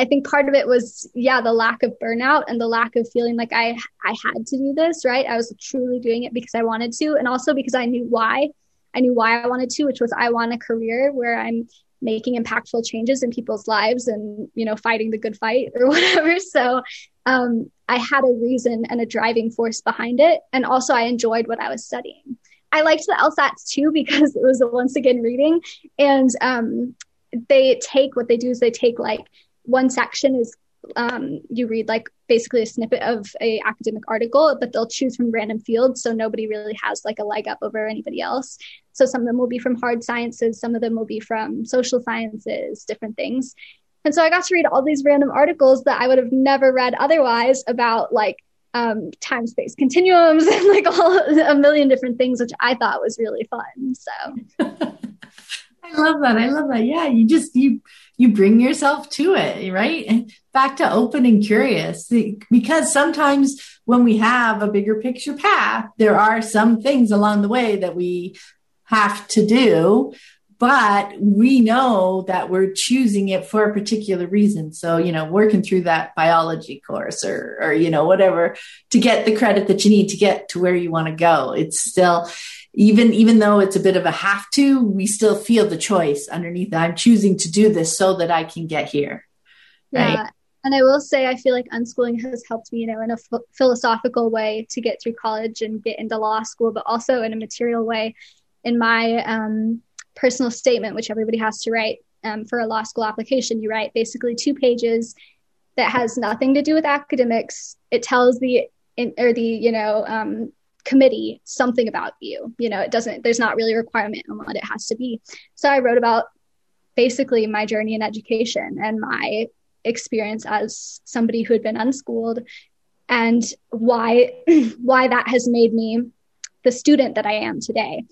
I think part of it was, yeah, the lack of burnout and the lack of feeling like I I had to do this, right? I was truly doing it because I wanted to, and also because I knew why. I knew why I wanted to, which was I want a career where I'm making impactful changes in people's lives and you know fighting the good fight or whatever so um, i had a reason and a driving force behind it and also i enjoyed what i was studying I liked the LSATs too because it was once again reading, and um, they take what they do is they take like one section is um, you read like basically a snippet of a academic article, but they'll choose from random fields, so nobody really has like a leg up over anybody else. So some of them will be from hard sciences, some of them will be from social sciences, different things. And so I got to read all these random articles that I would have never read otherwise about like um, time space continuums and like all a million different things, which I thought was really fun. So I love that. I love that. Yeah, you just you you bring yourself to it, right? Back to open and curious. Because sometimes when we have a bigger picture path, there are some things along the way that we have to do, but we know that we're choosing it for a particular reason. So, you know, working through that biology course or, or, you know, whatever to get the credit that you need to get to where you want to go. It's still, even even though it's a bit of a have to we still feel the choice underneath that. I'm choosing to do this so that i can get here. Right? Yeah. and i will say i feel like unschooling has helped me you know in a f- philosophical way to get through college and get into law school but also in a material way in my um, personal statement which everybody has to write um, for a law school application. You write basically two pages that has nothing to do with academics. It tells the in, or the you know um, committee something about you. You know it doesn't there's not really a requirement on what it has to be. So i wrote about basically my journey in education and my experience as somebody who had been unschooled and why why that has made me the student that i am today.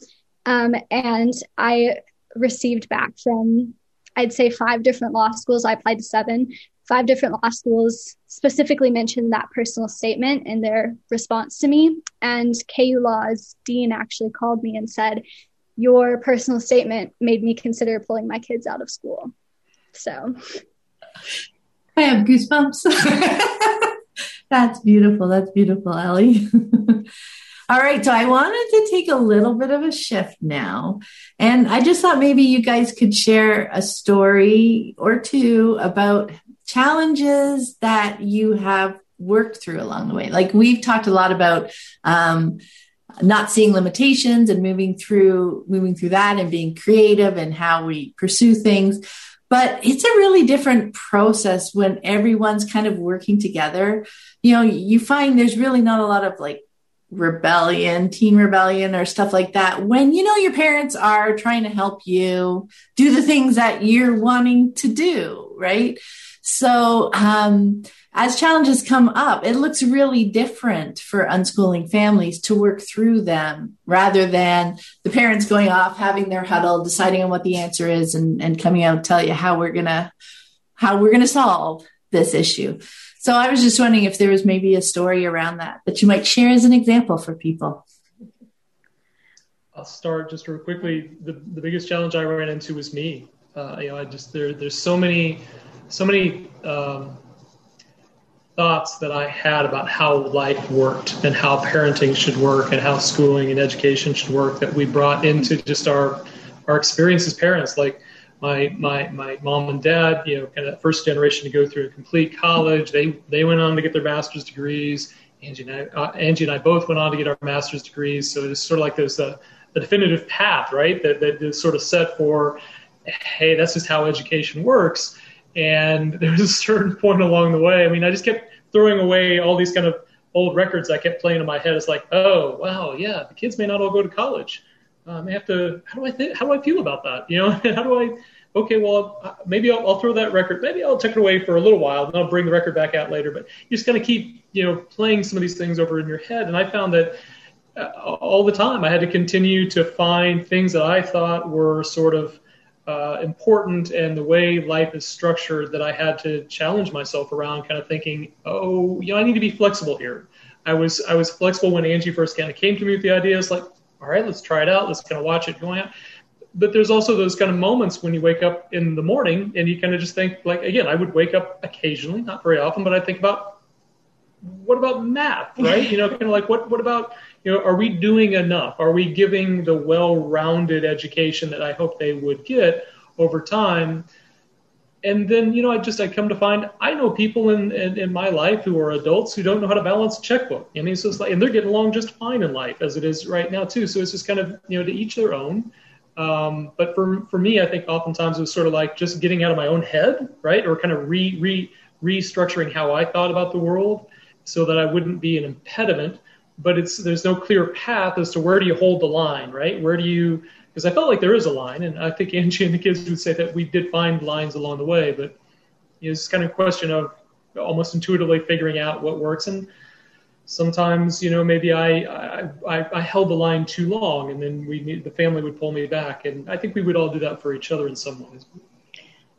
Um, and i received back from i'd say five different law schools. I applied to seven five different law schools specifically mentioned that personal statement in their response to me. And KU Law's dean actually called me and said, Your personal statement made me consider pulling my kids out of school. So I have goosebumps. That's beautiful. That's beautiful, Ellie. All right, so I wanted to take a little bit of a shift now. And I just thought maybe you guys could share a story or two about challenges that you have worked through along the way. Like we've talked a lot about um, not seeing limitations and moving through moving through that and being creative and how we pursue things. But it's a really different process when everyone's kind of working together. You know, you find there's really not a lot of like rebellion, teen rebellion, or stuff like that, when you know your parents are trying to help you do the things that you're wanting to do, right? So, um, as challenges come up, it looks really different for unschooling families to work through them rather than the parents going off, having their huddle, deciding on what the answer is, and, and coming out and tell you how we're gonna how we're gonna solve this issue. So I was just wondering if there was maybe a story around that that you might share as an example for people. I'll start just real quickly. The, the biggest challenge I ran into was me. Uh, you know, I just there there's so many so many um, thoughts that I had about how life worked and how parenting should work and how schooling and education should work that we brought into just our our experience as parents. Like my my my mom and dad, you know, kind of that first generation to go through a complete college. They they went on to get their master's degrees. Angie and I, uh, Angie and I both went on to get our master's degrees. So it's sort of like there's a, a definitive path, right? That that is sort of set for, hey, that's just how education works. And there was a certain point along the way. I mean, I just kept throwing away all these kind of old records I kept playing in my head. It's like, oh, wow, yeah, the kids may not all go to college. Um, I have to. How do I think? How do I feel about that? You know, how do I? Okay, well, uh, maybe I'll, I'll, throw that record. Maybe I'll take it away for a little while, and I'll bring the record back out later. But you just kind of keep, you know, playing some of these things over in your head. And I found that uh, all the time I had to continue to find things that I thought were sort of uh, important and the way life is structured that I had to challenge myself around, kind of thinking, oh, you know, I need to be flexible here. I was I was flexible when Angie first kind of came to me with the idea. It's like, all right, let's try it out. Let's kind of watch it going out. But there's also those kind of moments when you wake up in the morning and you kind of just think, like, again, I would wake up occasionally, not very often, but I think about what about math, right? you know, kind of like what what about you know, are we doing enough? Are we giving the well-rounded education that I hope they would get over time? And then you know I just I come to find I know people in, in, in my life who are adults who don't know how to balance a checkbook. I mean, so it's like, and they're getting along just fine in life as it is right now too. So it's just kind of you know to each their own. Um, but for for me, I think oftentimes it was sort of like just getting out of my own head, right, or kind of re re restructuring how I thought about the world, so that I wouldn't be an impediment. But it's there's no clear path as to where do you hold the line, right? Where do you because I felt like there is a line, and I think Angie and the kids would say that we did find lines along the way, but it's kind of a question of almost intuitively figuring out what works. And sometimes, you know, maybe I I, I held the line too long, and then we need, the family would pull me back, and I think we would all do that for each other in some ways.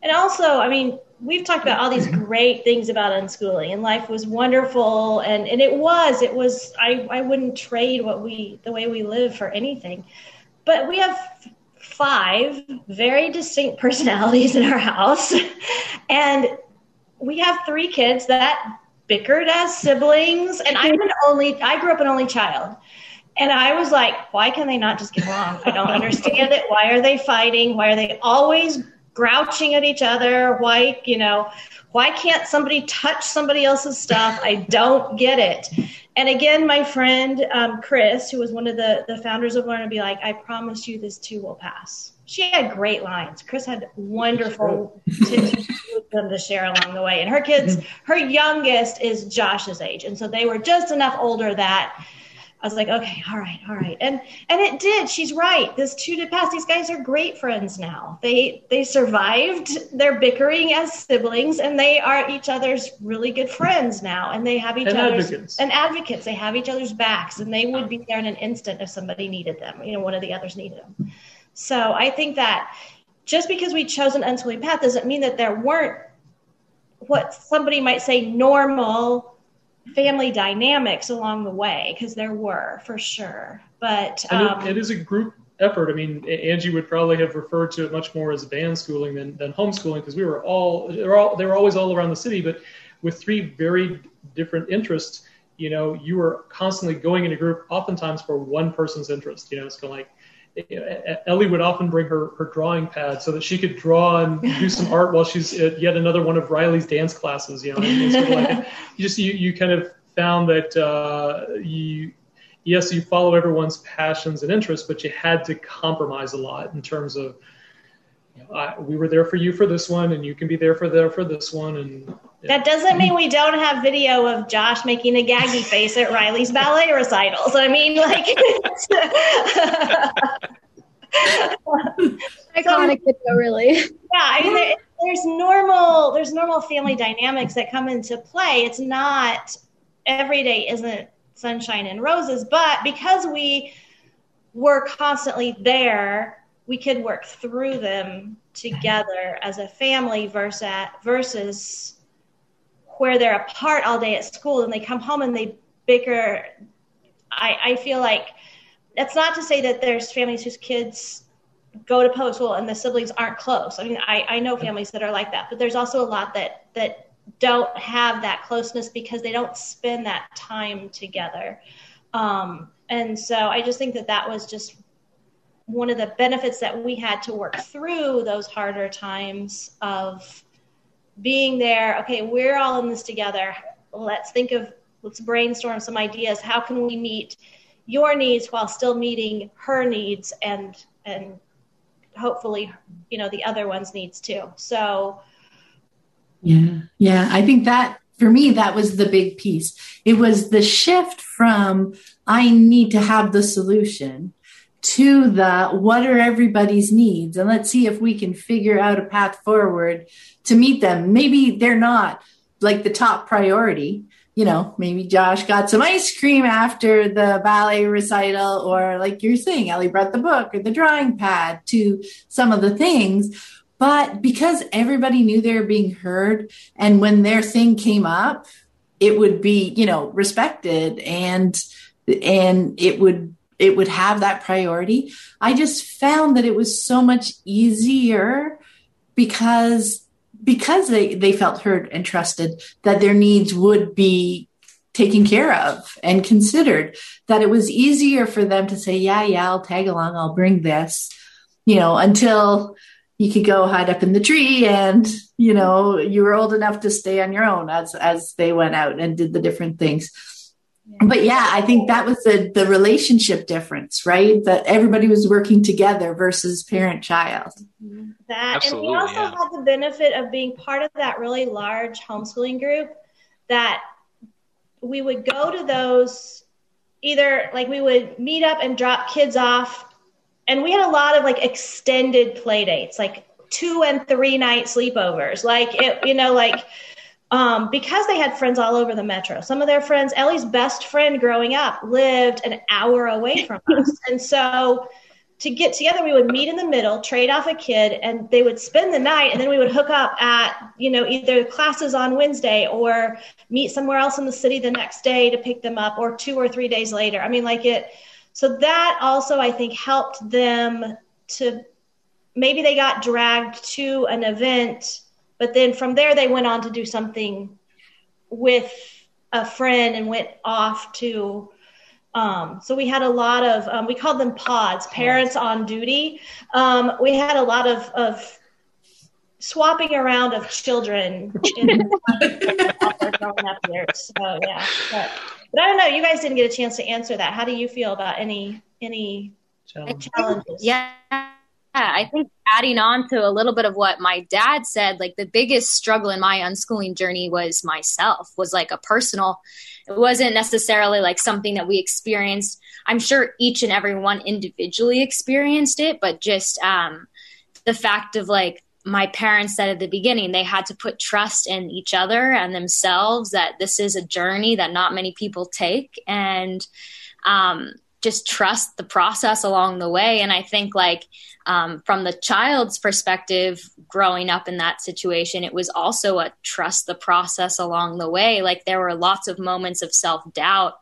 And also, I mean, we've talked about all these great things about unschooling, and life was wonderful, and and it was, it was. I I wouldn't trade what we the way we live for anything. But we have five very distinct personalities in our house. and we have three kids that bickered as siblings. And I'm an only, I grew up an only child. And I was like, why can they not just get along? I don't understand it. Why are they fighting? Why are they always grouching at each other? Why, you know, why can't somebody touch somebody else's stuff? I don't get it. And again, my friend um, Chris, who was one of the, the founders of Learn, to be like, I promise you this too will pass. She had great lines. Chris had wonderful tips them to share along the way. And her kids, her youngest is Josh's age. And so they were just enough older that I was like, okay, all right, all right. And and it did. She's right. This two did pass. These guys are great friends now. They they survived their bickering as siblings and they are each other's really good friends now. And they have each and other's advocates. and advocates. They have each other's backs and they would be there in an instant if somebody needed them. You know, one of the others needed them. So I think that just because we chose an unschooling path doesn't mean that there weren't what somebody might say normal family dynamics along the way because there were for sure. But um, it, it is a group effort. I mean angie would probably have referred to it much more as band schooling than, than homeschooling because we were all they were all they were always all around the city but with three very different interests you know you were constantly going in a group oftentimes for one person's interest you know it's kind of like Ellie would often bring her, her drawing pad so that she could draw and do some art while she's at yet another one of Riley's dance classes. You know, sort of like, you just you, you kind of found that uh, you yes you follow everyone's passions and interests, but you had to compromise a lot in terms of you know, I, we were there for you for this one, and you can be there for there for this one, and that doesn't mean we don't have video of Josh making a gaggy face at Riley's ballet recitals. I mean, like, iconic video, really. Yeah, I mean, there, there's normal there's normal family dynamics that come into play. It's not every day isn't sunshine and roses, but because we were constantly there, we could work through them together as a family versus versus where they're apart all day at school and they come home and they bicker. I, I feel like that's not to say that there's families whose kids go to public school and the siblings aren't close. I mean, I, I know families that are like that, but there's also a lot that that don't have that closeness because they don't spend that time together. Um, and so I just think that that was just one of the benefits that we had to work through those harder times of being there okay we're all in this together. Let's think of let's brainstorm some ideas. How can we meet your needs while still meeting her needs and and hopefully you know the other one's needs too? So yeah yeah i think that for me that was the big piece. It was the shift from i need to have the solution to the what are everybody's needs? And let's see if we can figure out a path forward to meet them. Maybe they're not like the top priority. You know maybe josh got some ice cream after the ballet recital or like you're saying ellie brought the book or the drawing pad to some of the things. But because everybody knew they were being heard and when their thing came up it would be you know respected and and it would it would have that priority. I just found that it was so much easier because because they, they felt heard and trusted that their needs would be taken care of and considered that it was easier for them to say yeah yeah i'll tag along i'll bring this you know until you could go hide up in the tree and you know you were old enough to stay on your own as as they went out and did the different things but yeah i think that was the the relationship difference right? That everybody was working together versus parent child. Mm-hmm. That Absolutely, and we also yeah. had the benefit of being part of that really large homeschooling group that we would go to those either like we would meet up and drop kids off and we had a lot of like extended play dates like two and three night sleepovers. Like it you know like um, because they had friends all over the metro. Some of their friends ellie's best friend growing up lived an hour away from us. And so to get together we would meet in the middle trade off a kid and they would spend the night and then we would hook up at you know either classes on wednesday or meet somewhere else in the city the next day to pick them up or two or three days later. I mean like it so that also i think helped them to maybe they got dragged to an event but then from there they went on to do something with a friend and went off to um, so we had a lot of um, we called them pods parents on duty. Um, we had a lot of, of swapping around of children in growing up here. So yeah but, but i don't know you guys didn't get a chance to answer that. How do you feel about any any Challenge. challenges? Yeah. I think adding on to a little bit of what my dad said, like the biggest struggle in my unschooling journey was myself, was like a personal, it wasn't necessarily like something that we experienced. I'm sure each and every one individually experienced it, but just um, the fact of like my parents said at the beginning, they had to put trust in each other and themselves that this is a journey that not many people take. And, um, just trust the process along the way. And I think, like, um, from the child's perspective, growing up in that situation, it was also a trust the process along the way. Like, there were lots of moments of self doubt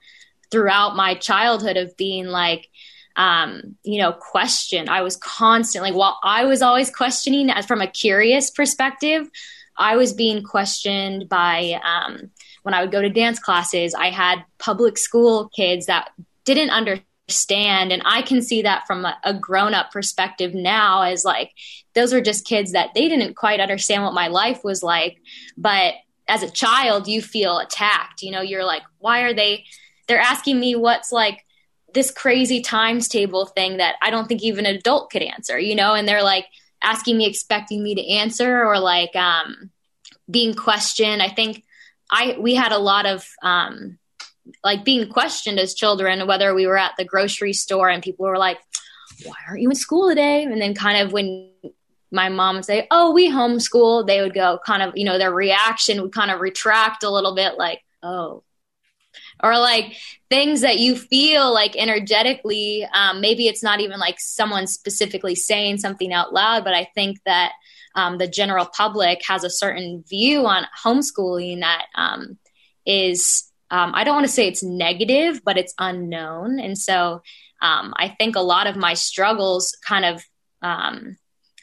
throughout my childhood of being like, um, you know, question. I was constantly, while I was always questioning as from a curious perspective, I was being questioned by, um, when I would go to dance classes, I had public school kids that didn't understand and i can see that from a, a grown-up perspective now as like those were just kids that they didn't quite understand what my life was like. But as a child you feel attacked. You know you're like why are they they're asking me what's like this crazy times table thing that i don't think even an adult could answer you know? And they're like asking me expecting me to answer or like um being questioned. I think i we had a lot of um like being questioned as children, whether we were at the grocery store and people were like, why aren't you in school today? And then kind of when my mom would say, oh, we homeschool, they would go kind of, you know, their reaction would kind of retract a little bit like, oh, or like things that you feel like energetically. Um, maybe it's not even like someone specifically saying something out loud, but I think that um, the general public has a certain view on homeschooling that um, is um, I don't want to say it's negative, but it's unknown. And so um, I think a lot of my struggles kind of um,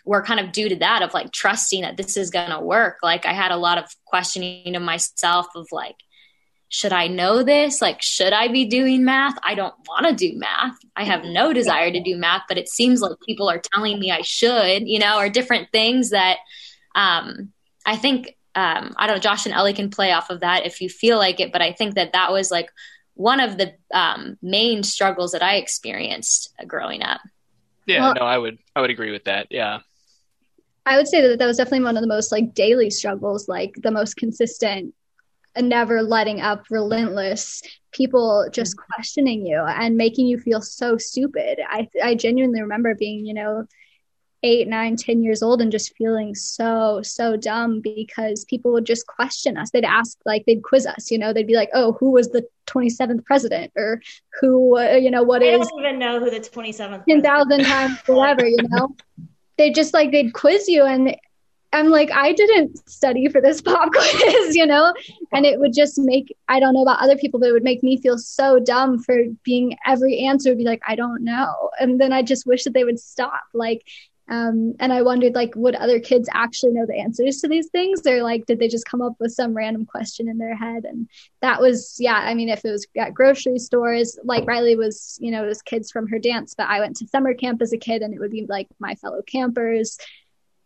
were kind of due to that of like trusting that this is going to work. Like I had a lot of questioning of myself of like, should I know this? Like, should I be doing math? I don't want to do math. I have no desire to do math, but it seems like people are telling me I should, you know, or different things that um, I think um, I don't know, Josh and Ellie can play off of that if you feel like it, but I think that that was like one of the um, main struggles that I experienced growing up. Yeah, Well- no, I would I would agree with that. Yeah. I would say that that was definitely one of the most like daily struggles, like the most consistent, never letting up, relentless people just questioning you and making you feel so stupid. I I genuinely remember being, you know, eight, nine, ten years old and just feeling so so dumb because people would just question us. They'd ask like they'd quiz us, you know, they'd be like, "Oh, who was the twenty seventh president?" or "Who, uh, you know, what I is don't even know who the 27th. ten thousand times whatever, you know. They just like they'd quiz you and I'm like, I didn't study for this pop quiz, you know? And it would just make I don't know about other people, but it would make me feel so dumb for being every answer would be like, I don't know. And then I just wish that they would stop. Like um, and I wondered, like, would other kids actually know the answers to these things? Or, like, did they just come up with some random question in their head? And that was, yeah, I mean, if it was at grocery stores, like Riley was, you know, it was kids from her dance, but I went to summer camp as a kid and it would be like my fellow campers.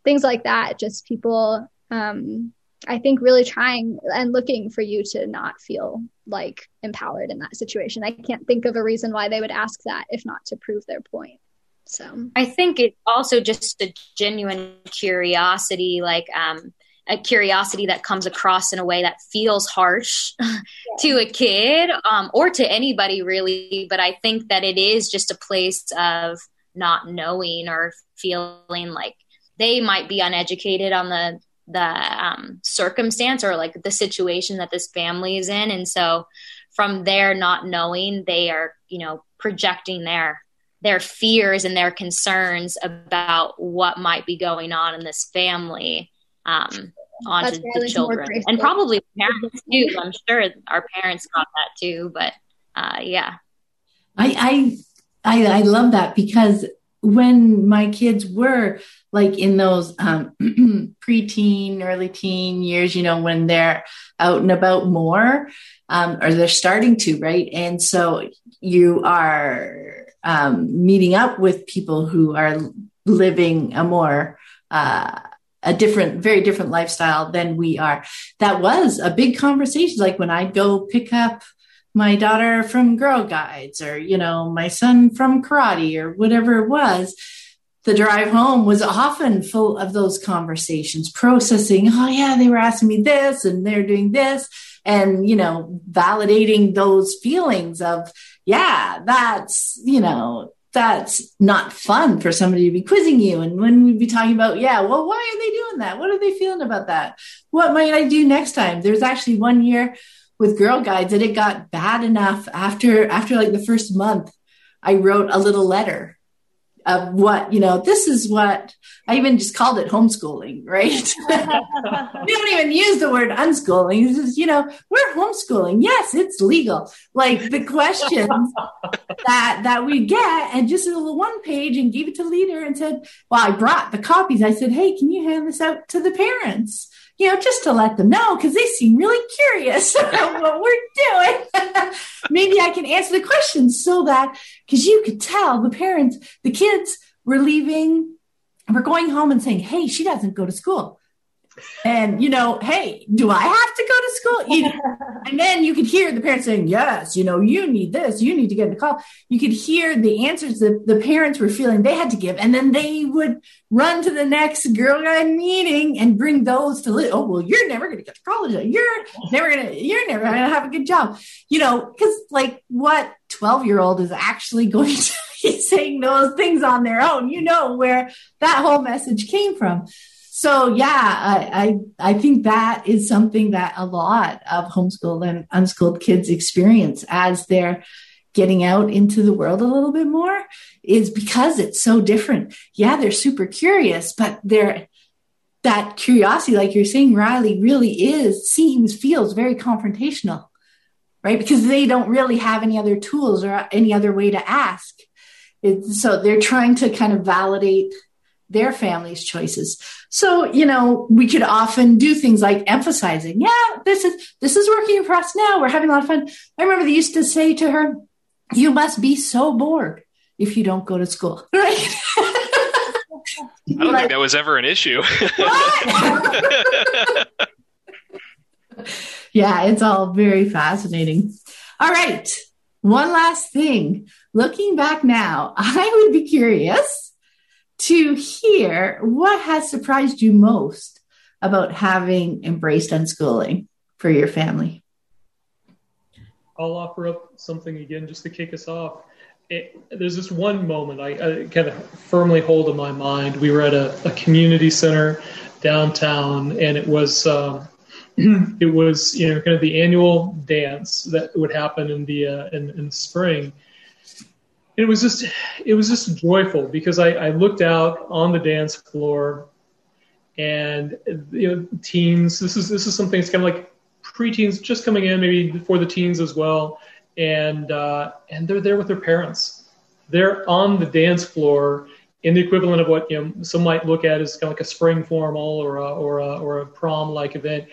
things like that. Just people, um, I think, really trying and looking for you to not feel like empowered in that situation. I can't think of a reason why they would ask that if not to prove their point. So I think it's also just a genuine curiosity, like um, a curiosity that comes across in a way that feels harsh yeah. to a kid um, or to anybody really. But I think that it is just a place of not knowing or feeling like they might be uneducated on the the um, circumstance or like the situation that this family is in and so from there not knowing they are you know projecting their their fears and their concerns about what might be going on in this family um, onto the children. and probably parents too. I'm sure our parents got that too but uh, yeah. I, I i i love that because when my kids were like in those um, preteen, early teen years, you know, when they're out and about more, um, or they're starting to, right? And so you are um, meeting up with people who are living a more, uh, a different, very different lifestyle than we are. That was a big conversation. Like when I'd go pick up my daughter from Girl Guides or, you know, my son from karate or whatever it was, the drive home was often full of those conversations, processing, oh, yeah, they were asking me this and they're doing this. And, you know, validating those feelings of, yeah, that's, you know, that's not fun for somebody to be quizzing you. And when we'd be talking about, yeah, well, why are they doing that? What are they feeling about that? What might I do next time? There's actually one year with girl guides and it got bad enough after after like the first month i wrote a little letter of what you know this is what i even just called it homeschooling right? We don't even use the word unschooling. This is you know we're homeschooling. Yes it's legal. Like the questions that that we get and just a little one page and gave it to leader and said well i brought the copies. I said hey can you hand this out to the parents you know, just to let them know because they seem really curious about what we're doing. Maybe I can answer the questions so that because you could tell the parents, the kids were leaving, we're going home and saying, Hey, she doesn't go to school and you know hey do i have to go to school? You and then you could hear the parents saying yes you know you need this you need to get the call. You could hear the answers that the parents were feeling they had to give and then they would run to the next girl guide meeting and bring those to oh well you're never going to get to college. You're never going to you're never going to have a good job. You know because like what 12 year old is actually going to be saying those things on their own? You know where that whole message came from so yeah, I, I, I think that is something that a lot of homeschooled and unschooled kids experience as they're getting out into the world a little bit more is because it's so different. Yeah, they're super curious, but they're that curiosity, like you're saying, Riley, really is seems feels very confrontational, right? Because they don't really have any other tools or any other way to ask. so they're trying to kind of validate their family's choices. So, you know, we could often do things like emphasizing, yeah, this is this is working for us now. We're having a lot of fun. I remember they used to say to her, you must be so bored if you don't go to school. Right? I don't like, think that was ever an issue. yeah, it's all very fascinating. All right. One last thing. Looking back now, I would be curious to hear what has surprised you most about having embraced unschooling for your family. I'll offer up something again just to kick us off. It, there's this one moment I, I, kind of firmly hold in my mind. We were at a, a community center downtown, and it was um, it was you know kind of the annual dance that would happen in the uh, in, in spring it was just it was just joyful because I, I looked out on the dance floor and you know teens this is this is something that's kind of like preteens just coming in maybe before the teens as well. And uh, and they're there with their parents. They're on the dance floor in the equivalent of what you know some might look at as kind of like a spring formal or a, or a, or a prom like event.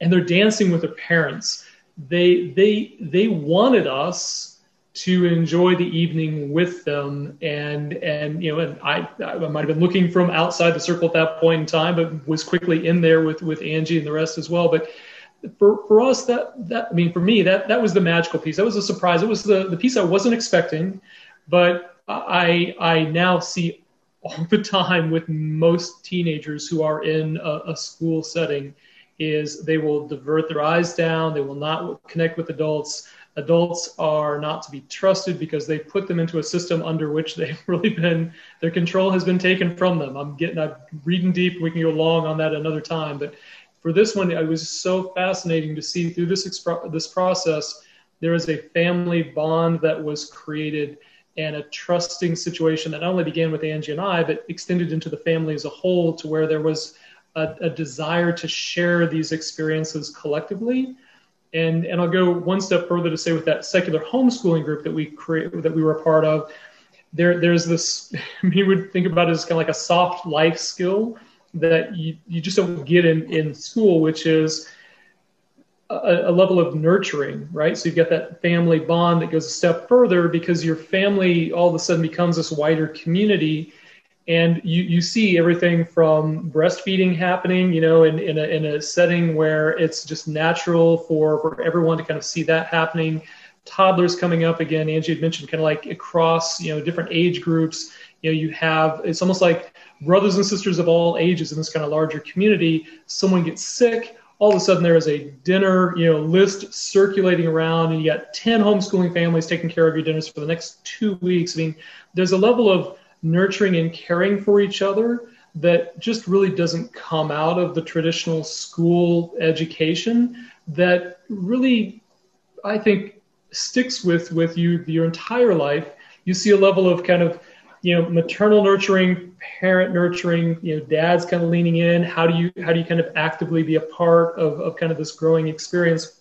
And they're dancing with their parents. They they they wanted us to enjoy the evening with them. And and you know and I, I might have been looking from outside the circle at that point in time but was quickly in there with with Angie and the rest as well. But for, for us that that I mean for me that that was the magical piece. That was a surprise. It was the the piece I wasn't expecting but I I now see all the time with most teenagers who are in a, a school setting is they will divert their eyes down. They will not connect with adults adults are not to be trusted because they put them into a system under which they've really been their control has been taken from them. I'm getting i'm reading deep. We can go long on that another time. But for this one it was so fascinating to see through this this process there is a family bond that was created and a trusting situation that not only began with angie and i but extended into the family as a whole to where there was a, a desire to share these experiences collectively and and I'll go one step further to say with that secular homeschooling group that we create that we were a part of, there there's this you would think about it as kind of like a soft life skill that you, you just don't get in, in school, which is a, a, level of nurturing, right? So you've got that family bond that goes a step further because your family all of a sudden becomes this wider community and you, you see everything from breastfeeding happening you know in, in, a, in a setting where it's just natural for, for everyone to kind of see that happening. Toddlers coming up again angie had mentioned kind of like across you know different age groups you know you have it's almost like brothers and sisters of all ages in this kind of larger community. Someone gets sick all of a sudden there is a dinner you know list circulating around and you got 10 homeschooling families taking care of your dinners for the next two weeks. I mean there's a level of nurturing and caring for each other that just really doesn't come out of the traditional school education that really i think sticks with with you your entire life. You see a level of kind of you know maternal nurturing parent nurturing you know dad's kind of leaning in. How do you how do you kind of actively be a part of, of kind of this growing experience?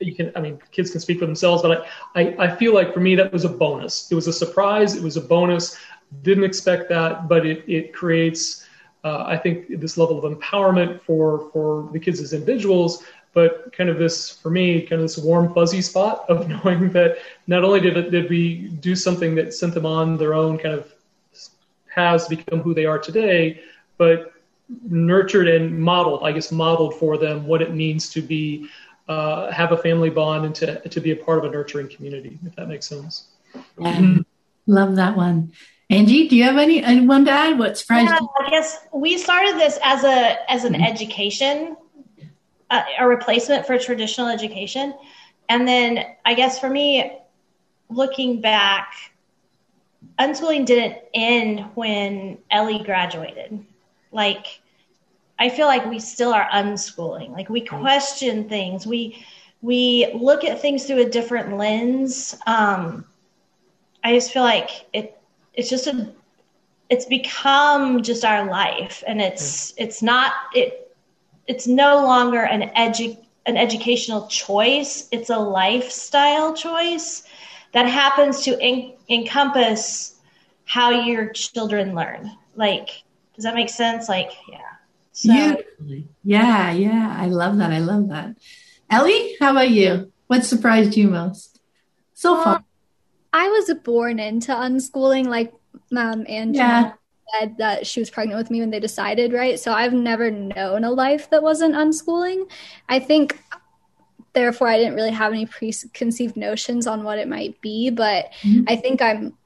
You can i mean kids can speak for themselves but I, I i feel like for me that was a bonus. It was a surprise. It was a bonus didn't expect that, but it, it creates, uh, I think, this level of empowerment for, for the kids as individuals, but kind of this, for me, kind of this warm, fuzzy spot of knowing that not only did, it, did we do something that sent them on their own kind of paths to become who they are today, but nurtured and modeled, I guess, modeled for them what it means to be, uh, have a family bond and to, to be a part of a nurturing community, if that makes sense. Yeah. Love that one. Angie, do you have any anyone to add? What surprised yeah, I guess we started this as a as an mm-hmm. education, uh, a replacement for traditional education, and then I guess for me, looking back, unschooling didn't end when Ellie graduated. Like, I feel like we still are unschooling. Like we question things. We we look at things through a different lens. Um, I just feel like it it's just a it's become just our life and it's hmm. it's not it it's no longer an edu an educational choice. It's a lifestyle choice that happens to en- encompass how your children learn. Like does that make sense? Like yeah. So, yeah. Yeah yeah. I love that. I love that. Ellie how about you? What surprised you most so far I was born into unschooling, like mom and yeah. said that she was pregnant with me when they decided, right? So I've never known a life that wasn't unschooling. I think therefore I didn't really have any preconceived notions on what it might be, but mm-hmm. I think I'm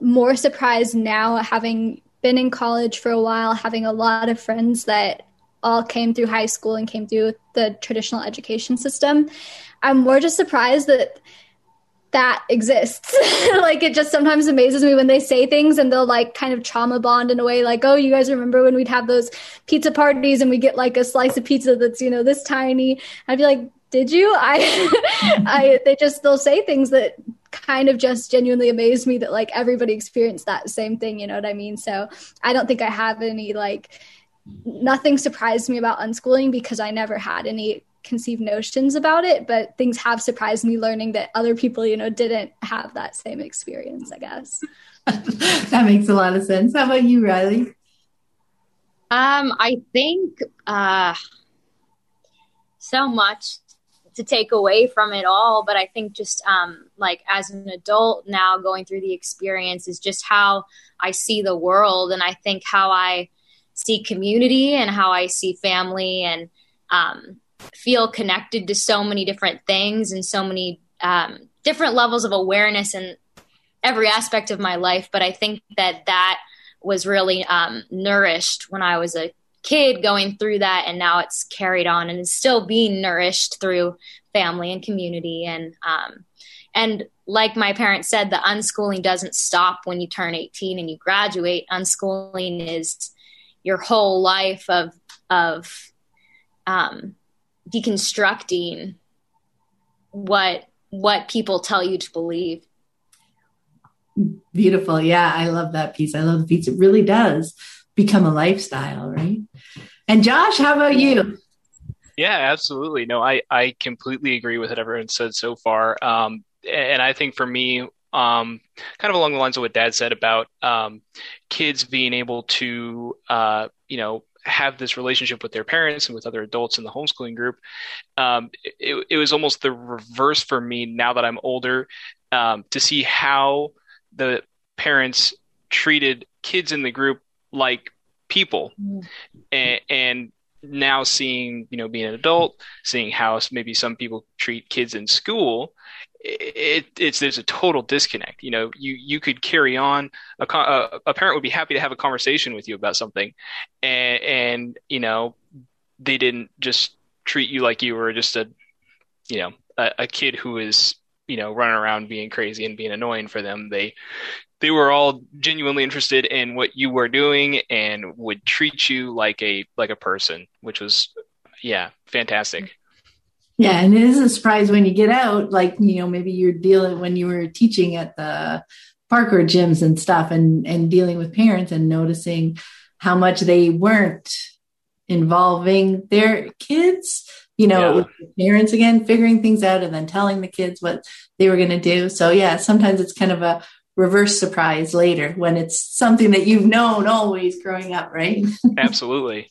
more surprised now having been in college for a while, having a lot of friends that all came through high school and came through the traditional education system. I'm more just surprised that that exists. like it just sometimes amazes me when they say things and they'll like kind of trauma bond in a way like, oh, you guys remember when we'd have those pizza parties and we get like a slice of pizza that's, you know, this tiny. I'd be like, did you? I, I, they just, they'll say things that kind of just genuinely amazed me that like everybody experienced that same thing. You know what I mean? So I don't think I have any like, nothing surprised me about unschooling because I never had any conceived notions about it, but things have surprised me learning that other people, you know, didn't have that same experience, I guess. that makes a lot of sense. How about you, Riley? Um, I think uh, so much to take away from it all. But I think just um, like as an adult now going through the experience is just how I see the world, and I think how I see community and how I see family and um, feel connected to so many different things and so many um, different levels of awareness in every aspect of my life. But I think that that was really um, nourished when I was a kid going through that and now it's carried on and is still being nourished through family and community and um, and like my parents said the unschooling doesn't stop when you turn 18 and you graduate unschooling is your whole life of of um, deconstructing what what people tell you to believe beautiful yeah i love that piece i love the piece it really does become a lifestyle, right? And Josh, how about you? Yeah, absolutely. No, I, I completely agree with what everyone said so far. Um, and I think for me, um, kind of along the lines of what Dad said about um, kids being able to, uh, you know, have this relationship with their parents and with other adults in the homeschooling group. Um, it, it, was almost the reverse for me now that I'm older um, to see how the parents treated kids in the group like people mm. and, and now seeing you know being an adult seeing how maybe some people treat kids in school it, it's there's a total disconnect. You know you you could carry on a, a, parent would be happy to have a conversation with you about something and and you know they didn't just treat you like you were just a you know a, a kid who is you know running around being crazy and being annoying for them. They they were all genuinely interested in what you were doing and would treat you like a like a person, which was yeah, fantastic. Yeah, and it isn't a surprise when you get out, like you know, maybe you're dealing when you were teaching at the parkour gyms and stuff, and and dealing with parents and noticing how much they weren't involving their kids. You know, yeah. with parents again, figuring things out and then telling the kids what they were going to do. So yeah, sometimes it's kind of a reverse surprise later when it's something that you've known always growing up, right? Absolutely.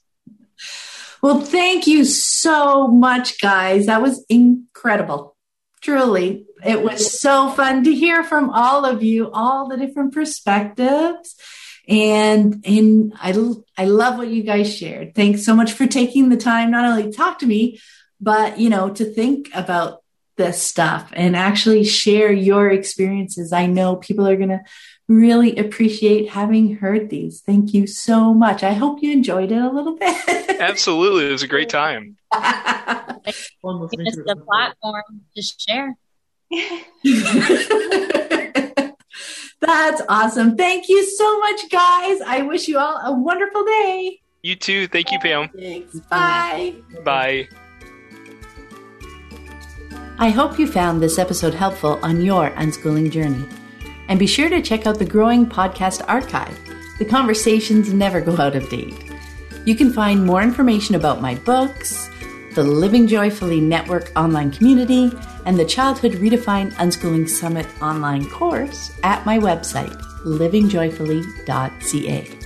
well, thank you so much, guys. That was incredible. Truly, it was so fun to hear from all of you, all the different perspectives. And and I I love what you guys shared. Thanks so much for taking the time not only to talk to me, but you know, to think about this stuff and actually share your experiences. I know people are going to really appreciate having heard these. Thank you so much. I hope you enjoyed it a little bit. Absolutely. It was a great time. it's the platform to share. That's awesome. Thank you so much, guys. I wish you all a wonderful day. You too. Thank you, Pam. Thanks. Bye. Bye. I hope you found this episode helpful on your unschooling journey. And be sure to check out the growing podcast archive. The conversations never go out of date. You can find more information about my books, the Living Joyfully Network online community, and the Childhood Redefined Unschooling Summit online course at my website, livingjoyfully.ca.